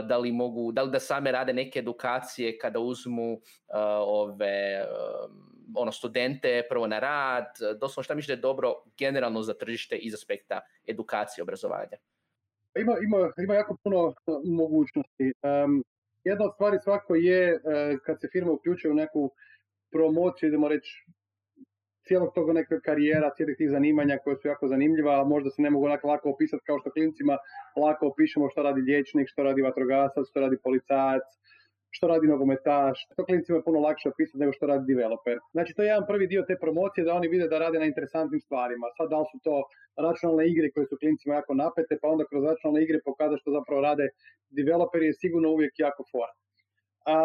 Speaker 1: da li mogu, da li da same rade neke edukacije kada uzmu ove ono studente prvo na rad, doslovno šta je dobro generalno za tržište iz aspekta edukacije obrazovanja?
Speaker 3: Ima, ima, ima jako puno uh, mogućnosti. Um, jedna od stvari svako je kad se firma uključuje u neku promociju, idemo reći cijelog toga neka karijera, cijelih tih zanimanja koje su jako zanimljiva, a možda se ne mogu onako lako opisati kao što klincima lako opišemo što radi liječnik, što radi vatrogasac, što radi policajac, što radi nogometaš. To klincima je puno lakše opisati nego što radi developer. Znači to je jedan prvi dio te promocije da oni vide da rade na interesantnim stvarima. Sad da li su to računalne igre koje su klincima jako napete, pa onda kroz računalne igre pokazati što zapravo rade developeri je sigurno uvijek jako fora. A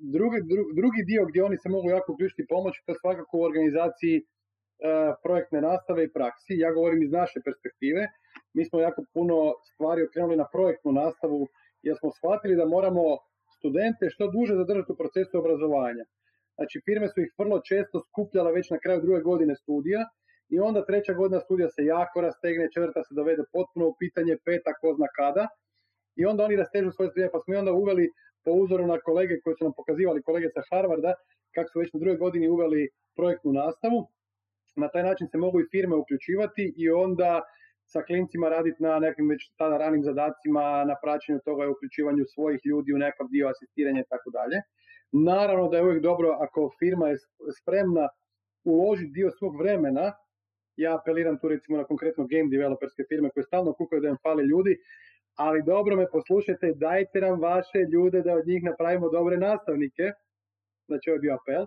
Speaker 3: drugi, drugi dio gdje oni se mogu jako uključiti pomoć, to je svakako u organizaciji e, projektne nastave i praksi. Ja govorim iz naše perspektive. Mi smo jako puno stvari okrenuli na projektnu nastavu jer smo shvatili da moramo studente što duže zadržati u procesu obrazovanja. Znači firme su ih vrlo često skupljale već na kraju druge godine studija i onda treća godina studija se jako rastegne, četvrta se dovede potpuno u pitanje, peta ko zna kada i onda oni rastežu svoje studije pa smo i onda uveli po uzoru na kolege koji su nam pokazivali, kolege sa Harvarda, kako su već na drugoj godini uveli projektnu nastavu. Na taj način se mogu i firme uključivati i onda sa klincima raditi na nekim već tada ranim zadacima, na praćenju toga i uključivanju svojih ljudi u nekakav dio asistiranja i tako dalje. Naravno da je uvijek dobro ako firma je spremna uložiti dio svog vremena, ja apeliram tu recimo na konkretno game developerske firme koje stalno kukaju da im fali ljudi, ali dobro me poslušajte, dajte nam vaše ljude da od njih napravimo dobre nastavnike, znači ovo je bio apel,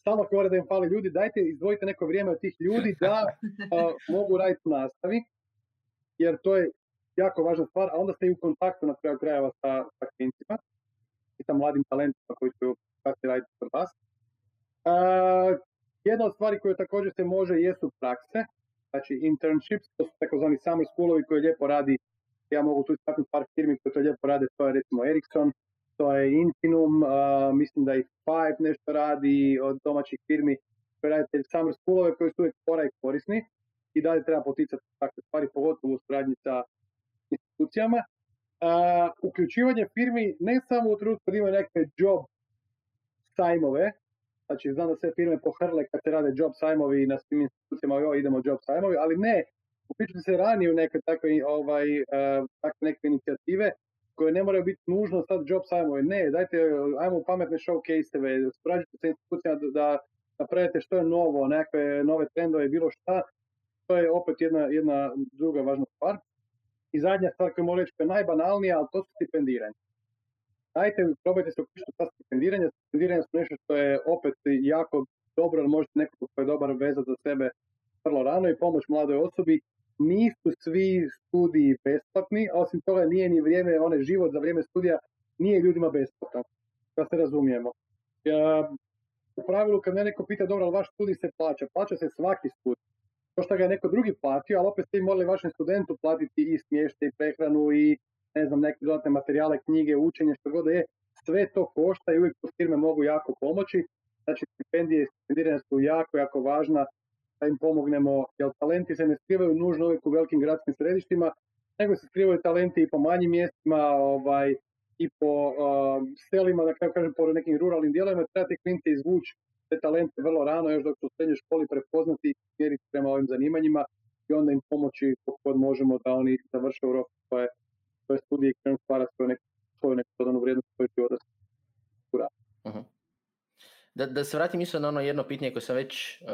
Speaker 3: stalno govore da im fali ljudi, dajte izdvojite neko vrijeme od tih ljudi da mogu raditi u nastavi, jer to je jako važna stvar, a onda ste i u kontaktu na kraju krajeva sa, sa klincima i sa mladim talentima koji su kasnije raditi kod vas. jedna od stvari koje također se može jesu prakse, znači internships, to su takozvani summer schoolovi koji lijepo radi ja mogu tu istaknuti par firmi koje to lijepo rade, to je recimo Ericsson, to je Infinum, mislim da i Five nešto radi od domaćih firmi koje radite summer schoolove koji su uvijek fora i korisni i dalje treba poticati takve stvari, pogotovo u suradnji sa institucijama. Uh, uključivanje firmi ne samo u trenutku da imaju neke job sajmove, znači znam da sve firme pohrle kad se rade job sajmovi na svim institucijama, jo, idemo job sajmovi, ali ne, uključiti se ranije u neke takve, ovaj, uh, takve neke inicijative koje ne moraju biti nužno sad job sajmove. Ne, dajte, ajmo pametne showcase-eve, surađujte sa institucijama da, da napravite što je novo, nekakve nove trendove, bilo šta. To je opet jedna, jedna druga važna stvar. I zadnja stvar koju mogu reći je najbanalnija, ali to su stipendiranje. Dajte, probajte se uključiti ta stipendiranja. Stipendiranja su nešto što je opet jako dobro, ali možete nekako koji je dobar vezati za sebe vrlo rano i pomoć mladoj osobi nisu svi studiji besplatni, a osim toga nije ni vrijeme, onaj život za vrijeme studija nije ljudima besplatan, da se razumijemo. Ja, u pravilu kad me neko pita, dobro, ali vaš studij se plaća, plaća se svaki studij. To što ga je neko drugi platio, ali opet ste morali vašem studentu platiti i smještaj, i prehranu i ne znam, neke dodatne materijale, knjige, učenje, što god je, sve to košta i uvijek firme mogu jako pomoći. Znači, stipendije stipendirane su jako, jako važna da im pomognemo, jer talenti se ne skrivaju nužno uvijek u velikim gradskim središtima, nego se skrivaju talenti i po manjim mjestima, ovaj, i po uh, selima, da kako kažem, po nekim ruralnim dijelovima, treba te klince izvući te talente vrlo rano, još dok su u srednjoj školi prepoznati i smjeriti prema ovim zanimanjima, i onda im pomoći kako možemo da oni završe u roku svoje, svoje studije i krenu stvarati svoju neku, svoju dodanu vrijednost ti odrasti.
Speaker 1: Uh-huh. Da, da se vratim isto na ono jedno pitanje koje sam već uh,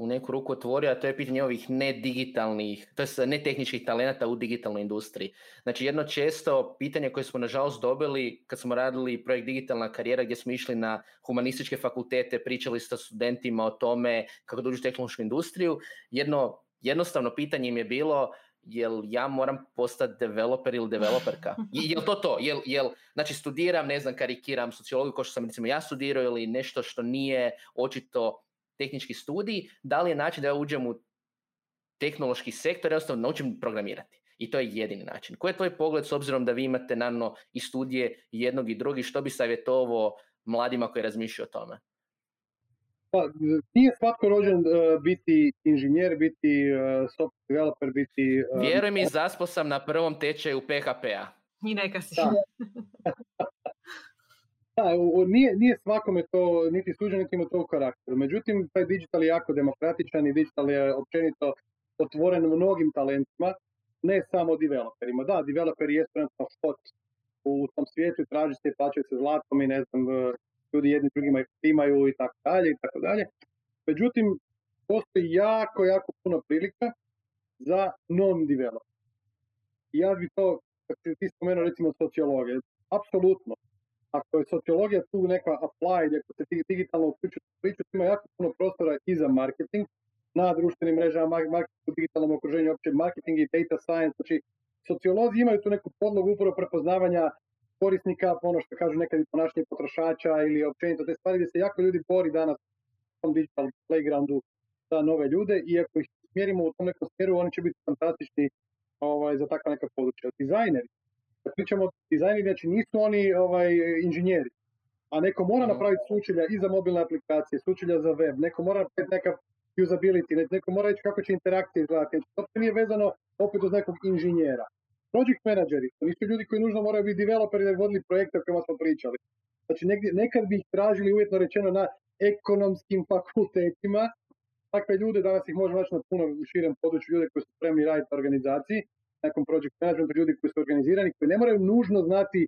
Speaker 1: u neku ruku otvorio, a to je pitanje ovih nedigitalnih, to je netehničkih talenata u digitalnoj industriji. Znači jedno često pitanje koje smo nažalost dobili kad smo radili projekt Digitalna karijera gdje smo išli na humanističke fakultete, pričali sa studentima o tome kako dođu u tehnološku industriju, jedno jednostavno pitanje im je bilo jel ja moram postati developer ili developerka? Jel to to? Jel, jel, znači studiram, ne znam, karikiram sociologiju kao što sam recimo ja studirao ili nešto što nije očito tehnički studij, da li je način da ja uđem u tehnološki sektor, jednostavno naučim programirati. I to je jedini način. Koji je tvoj pogled s obzirom da vi imate naravno i studije jednog i drugi, što bi savjetovao mladima koji razmišljaju o tome?
Speaker 3: Pa, nije svatko rođen uh, biti inženjer, biti uh, software developer, biti...
Speaker 1: Uh, Vjeruj mi, zaspo sam na prvom tečaju PHP-a.
Speaker 2: I neka si.
Speaker 3: Da, da nije, nije svakome to, niti suđen, niti ima to u karakteru. Međutim, taj digital je jako demokratičan i digital je općenito otvoren mnogim talentima, ne samo developerima. Da, developeri je trenutno hot u tom svijetu i traži se i plaćaju se zlatom i ne znam, ljudi jedni drugima imaju i tako dalje i tako dalje. Međutim, postoji jako, jako puno prilika za non-develop. Ja bi to, kad ti spomenuo recimo sociologije, apsolutno, ako je sociologija tu neka applied, ako se digitalno uključuje u ima jako puno prostora i za marketing, na društvenim mrežama, marketing u digitalnom okruženju, opće marketing i data science, znači sociolozi imaju tu neku podlogu upravo prepoznavanja korisnika, ono što kažu nekad i ponašanje potrošača ili općenito te stvari gdje se jako ljudi bori danas u tom digital playgroundu za nove ljude i ako ih smjerimo u tom nekom smjeru, oni će biti fantastični ovaj, za takva neka područja. Dizajneri, kad pričamo o dizajneri, znači nisu oni ovaj, inženjeri, a neko mora mhm. napraviti sučelja i za mobilne aplikacije, sučelja za web, neko mora napraviti neka usability, neko mora reći kako će interakcija izgledati. Znači, to nije vezano opet od nekog inženjera project manageri, to nisu ljudi koji nužno moraju biti developeri da bi vodili projekte o kojima smo pričali. Znači nekad bi ih tražili uvjetno rečeno na ekonomskim fakultetima, takve ljude, danas ih možemo naći na puno širem području ljude koji su spremni raditi u organizaciji, nekom project managementu, ljudi koji su organizirani, koji ne moraju nužno znati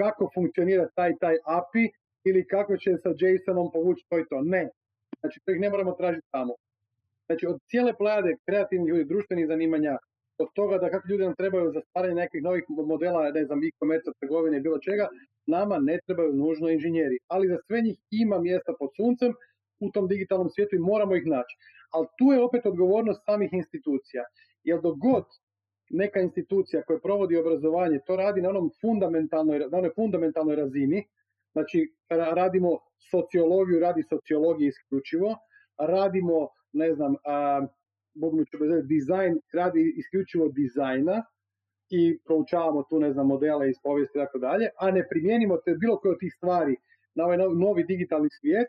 Speaker 3: kako funkcionira taj taj API ili kako će sa JSONom povući to i to. Ne. Znači to ih ne moramo tražiti tamo. Znači od cijele plade kreativnih ljudi, društvenih zanimanja, od toga da kako ljudi nam trebaju za stvaranje nekih novih modela, ne znam, e-commerce, trgovine i bilo čega, nama ne trebaju nužno inženjeri. Ali za sve njih ima mjesta pod suncem u tom digitalnom svijetu i moramo ih naći. Ali tu je opet odgovornost samih institucija. Jer dok god neka institucija koja provodi obrazovanje to radi na onom fundamentalnoj, na onoj fundamentalnoj razini, znači radimo sociologiju, radi sociologije isključivo, radimo, ne znam, moguće bez dizajn radi isključivo dizajna i proučavamo tu ne znam modele iz povijesti i tako dalje, a ne primijenimo te bilo koje od tih stvari na ovaj novi digitalni svijet,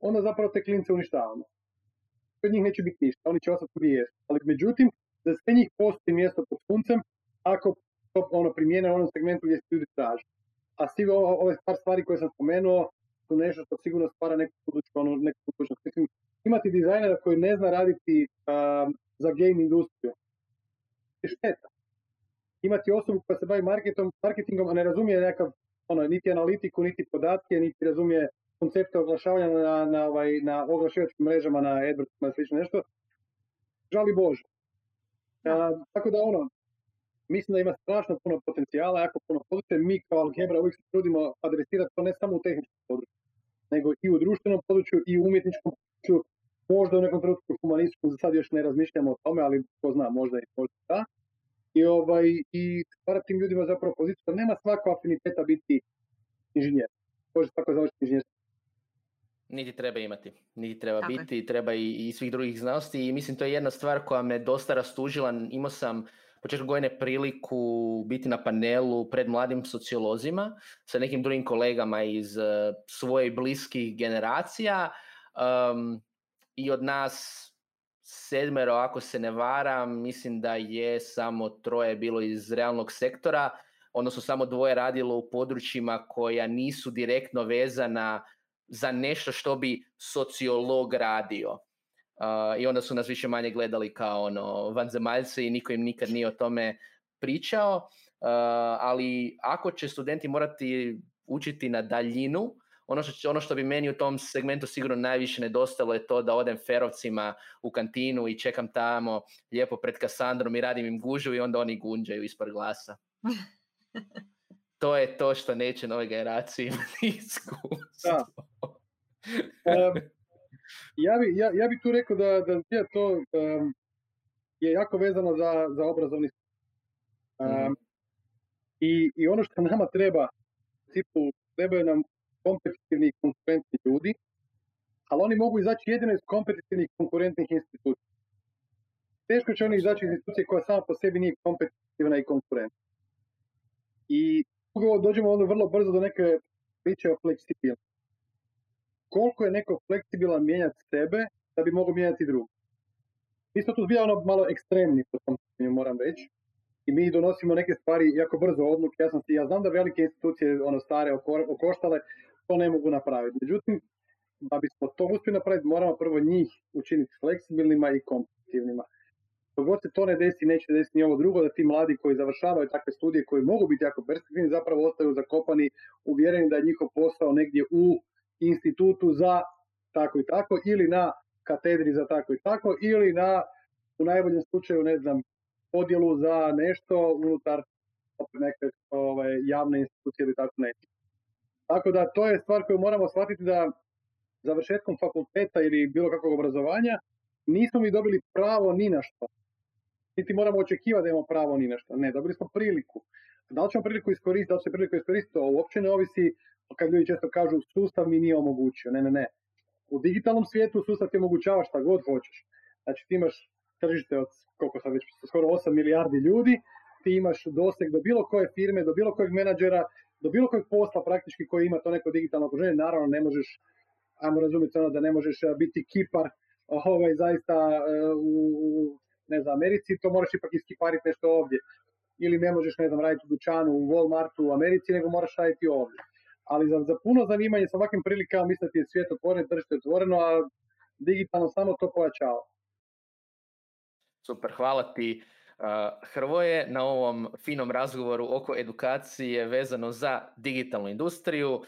Speaker 3: onda zapravo te klince uništavamo. Kod njih neće biti ništa, oni će ostati gdje. Ali međutim, za sve njih postoji mjesto pod suncem ako to ono primijene u onom segmentu gdje se ljudi traže. A ove stvari koje sam spomenuo su nešto što sigurno stvara neku budućnost. Ono, neku budućnost. Mislim, imati dizajnera koji ne zna raditi uh, za game industriju je šteta. Imati osobu koja se bavi marketom, marketingom, a ne razumije nekav, ono, niti analitiku, niti podatke, niti razumije koncepte oglašavanja na, na, ovaj, na oglašivačkim mrežama, na AdWordsima i slično nešto, žali Bože. Uh, tako da ono, mislim da ima strašno puno potencijala, jako puno područja. Mi kao Algebra uvijek se trudimo adresirati to ne samo u tehničkom području, nego i u društvenom području i u umjetničkom području možda u nekom trenutku humanističkom, za sad još ne razmišljamo o tome, ali ko zna, možda i možda da. I, ovaj, i stvarati tim ljudima zapravo poziciju da nema svako afiniteta biti inženjer. Može svako završiti inženjer.
Speaker 1: Niti treba imati, niti treba biti, treba i, i svih drugih znanosti i mislim to je jedna stvar koja me dosta rastužila. Imao sam početku godine priliku biti na panelu pred mladim sociolozima sa nekim drugim kolegama iz uh, svoje bliskih generacija. Um, i od nas sedmero, ako se ne varam, mislim da je samo troje bilo iz realnog sektora, odnosno samo dvoje radilo u područjima koja nisu direktno vezana za nešto što bi sociolog radio. i onda su nas više manje gledali kao ono vanzemaljci i niko im nikad nije o tome pričao, ali ako će studenti morati učiti na daljinu, ono što, ono što bi meni u tom segmentu sigurno najviše nedostalo je to da odem ferovcima u kantinu i čekam tamo lijepo pred Kasandrom i radim im gužu i onda oni gunđaju ispod glasa. to je to što neće nove generacije imati iskustvo.
Speaker 3: ja, bi, ja, ja bi tu rekao da, da to je jako vezano za, za obrazovni um, i, I ono što nama treba, tipu, trebaju nam kompetitivni i konkurentni ljudi, ali oni mogu izaći jedino iz kompetitivnih konkurentnih institucija. Teško će oni izaći iz institucije koja sama po sebi nije kompetitivna i konkurentna. I dođemo onda vrlo brzo do neke priče o fleksibilnosti. Koliko je neko fleksibilan mijenjati sebe da bi mogao mijenjati drugo. Mi smo tu zbija ono malo ekstremni po tom moram reći i mi donosimo neke stvari jako brzo odluke. Ja, sam, ja znam da velike institucije, ono stare, okoštale, to ne mogu napraviti. Međutim, da bismo to uspjeli napraviti, moramo prvo njih učiniti fleksibilnima i kompetitivnima. Dok se to ne desi, neće desiti ni ovo drugo, da ti mladi koji završavaju takve studije, koji mogu biti jako perspektivni, zapravo ostaju zakopani, uvjereni da je njihov posao negdje u institutu za tako i tako, ili na katedri za tako i tako, ili na, u najboljem slučaju, ne znam, podjelu za nešto unutar neke ovaj, javne institucije ili tako nešto. Tako da to je stvar koju moramo shvatiti da završetkom fakulteta ili bilo kakvog obrazovanja nismo mi dobili pravo ni na što. Niti moramo očekivati da imamo pravo ni na što. Ne, dobili smo priliku. Da li ćemo priliku iskoristiti, da li će priliku iskoristiti, to uopće ne ovisi, kad ljudi često kažu sustav mi nije omogućio. Ne, ne, ne. U digitalnom svijetu sustav ti omogućava šta god hoćeš. Znači ti imaš tržište od koliko sad već skoro 8 milijardi ljudi, ti imaš doseg do bilo koje firme, do bilo kojeg menadžera, do bilo kojeg posla praktički koji ima to neko digitalno okruženje, naravno ne možeš, ajmo razumjeti ono da ne možeš biti kipar ovaj, zaista e, u, ne znam, Americi, to moraš ipak iskipariti nešto ovdje. Ili ne možeš, ne znam, raditi u dućanu u Walmartu u Americi, nego moraš raditi ovdje. Ali za, za puno zanimanje sa ovakvim prilikama mislim je svijet otvoren, tržište otvoreno, a digitalno samo to pojačava.
Speaker 1: Super, hvala ti Hrvoje na ovom finom razgovoru oko edukacije vezano za digitalnu industriju.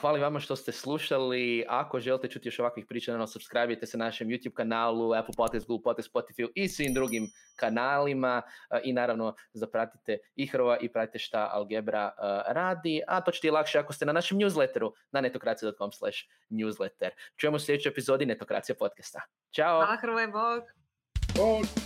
Speaker 1: Hvala vama što ste slušali. Ako želite čuti još ovakvih priča, naravno subscribe se našem YouTube kanalu, Apple Podcast, Google Podcast, Spotify i svim drugim kanalima i naravno zapratite i Hrova i pratite šta Algebra radi, a to ćete i lakše ako ste na našem newsletteru na netokracija.com slash newsletter. Čujemo u sljedećoj epizodi Netokracija podcasta. Ćao!
Speaker 2: Hvala Hrvoje, bog!
Speaker 3: Bog!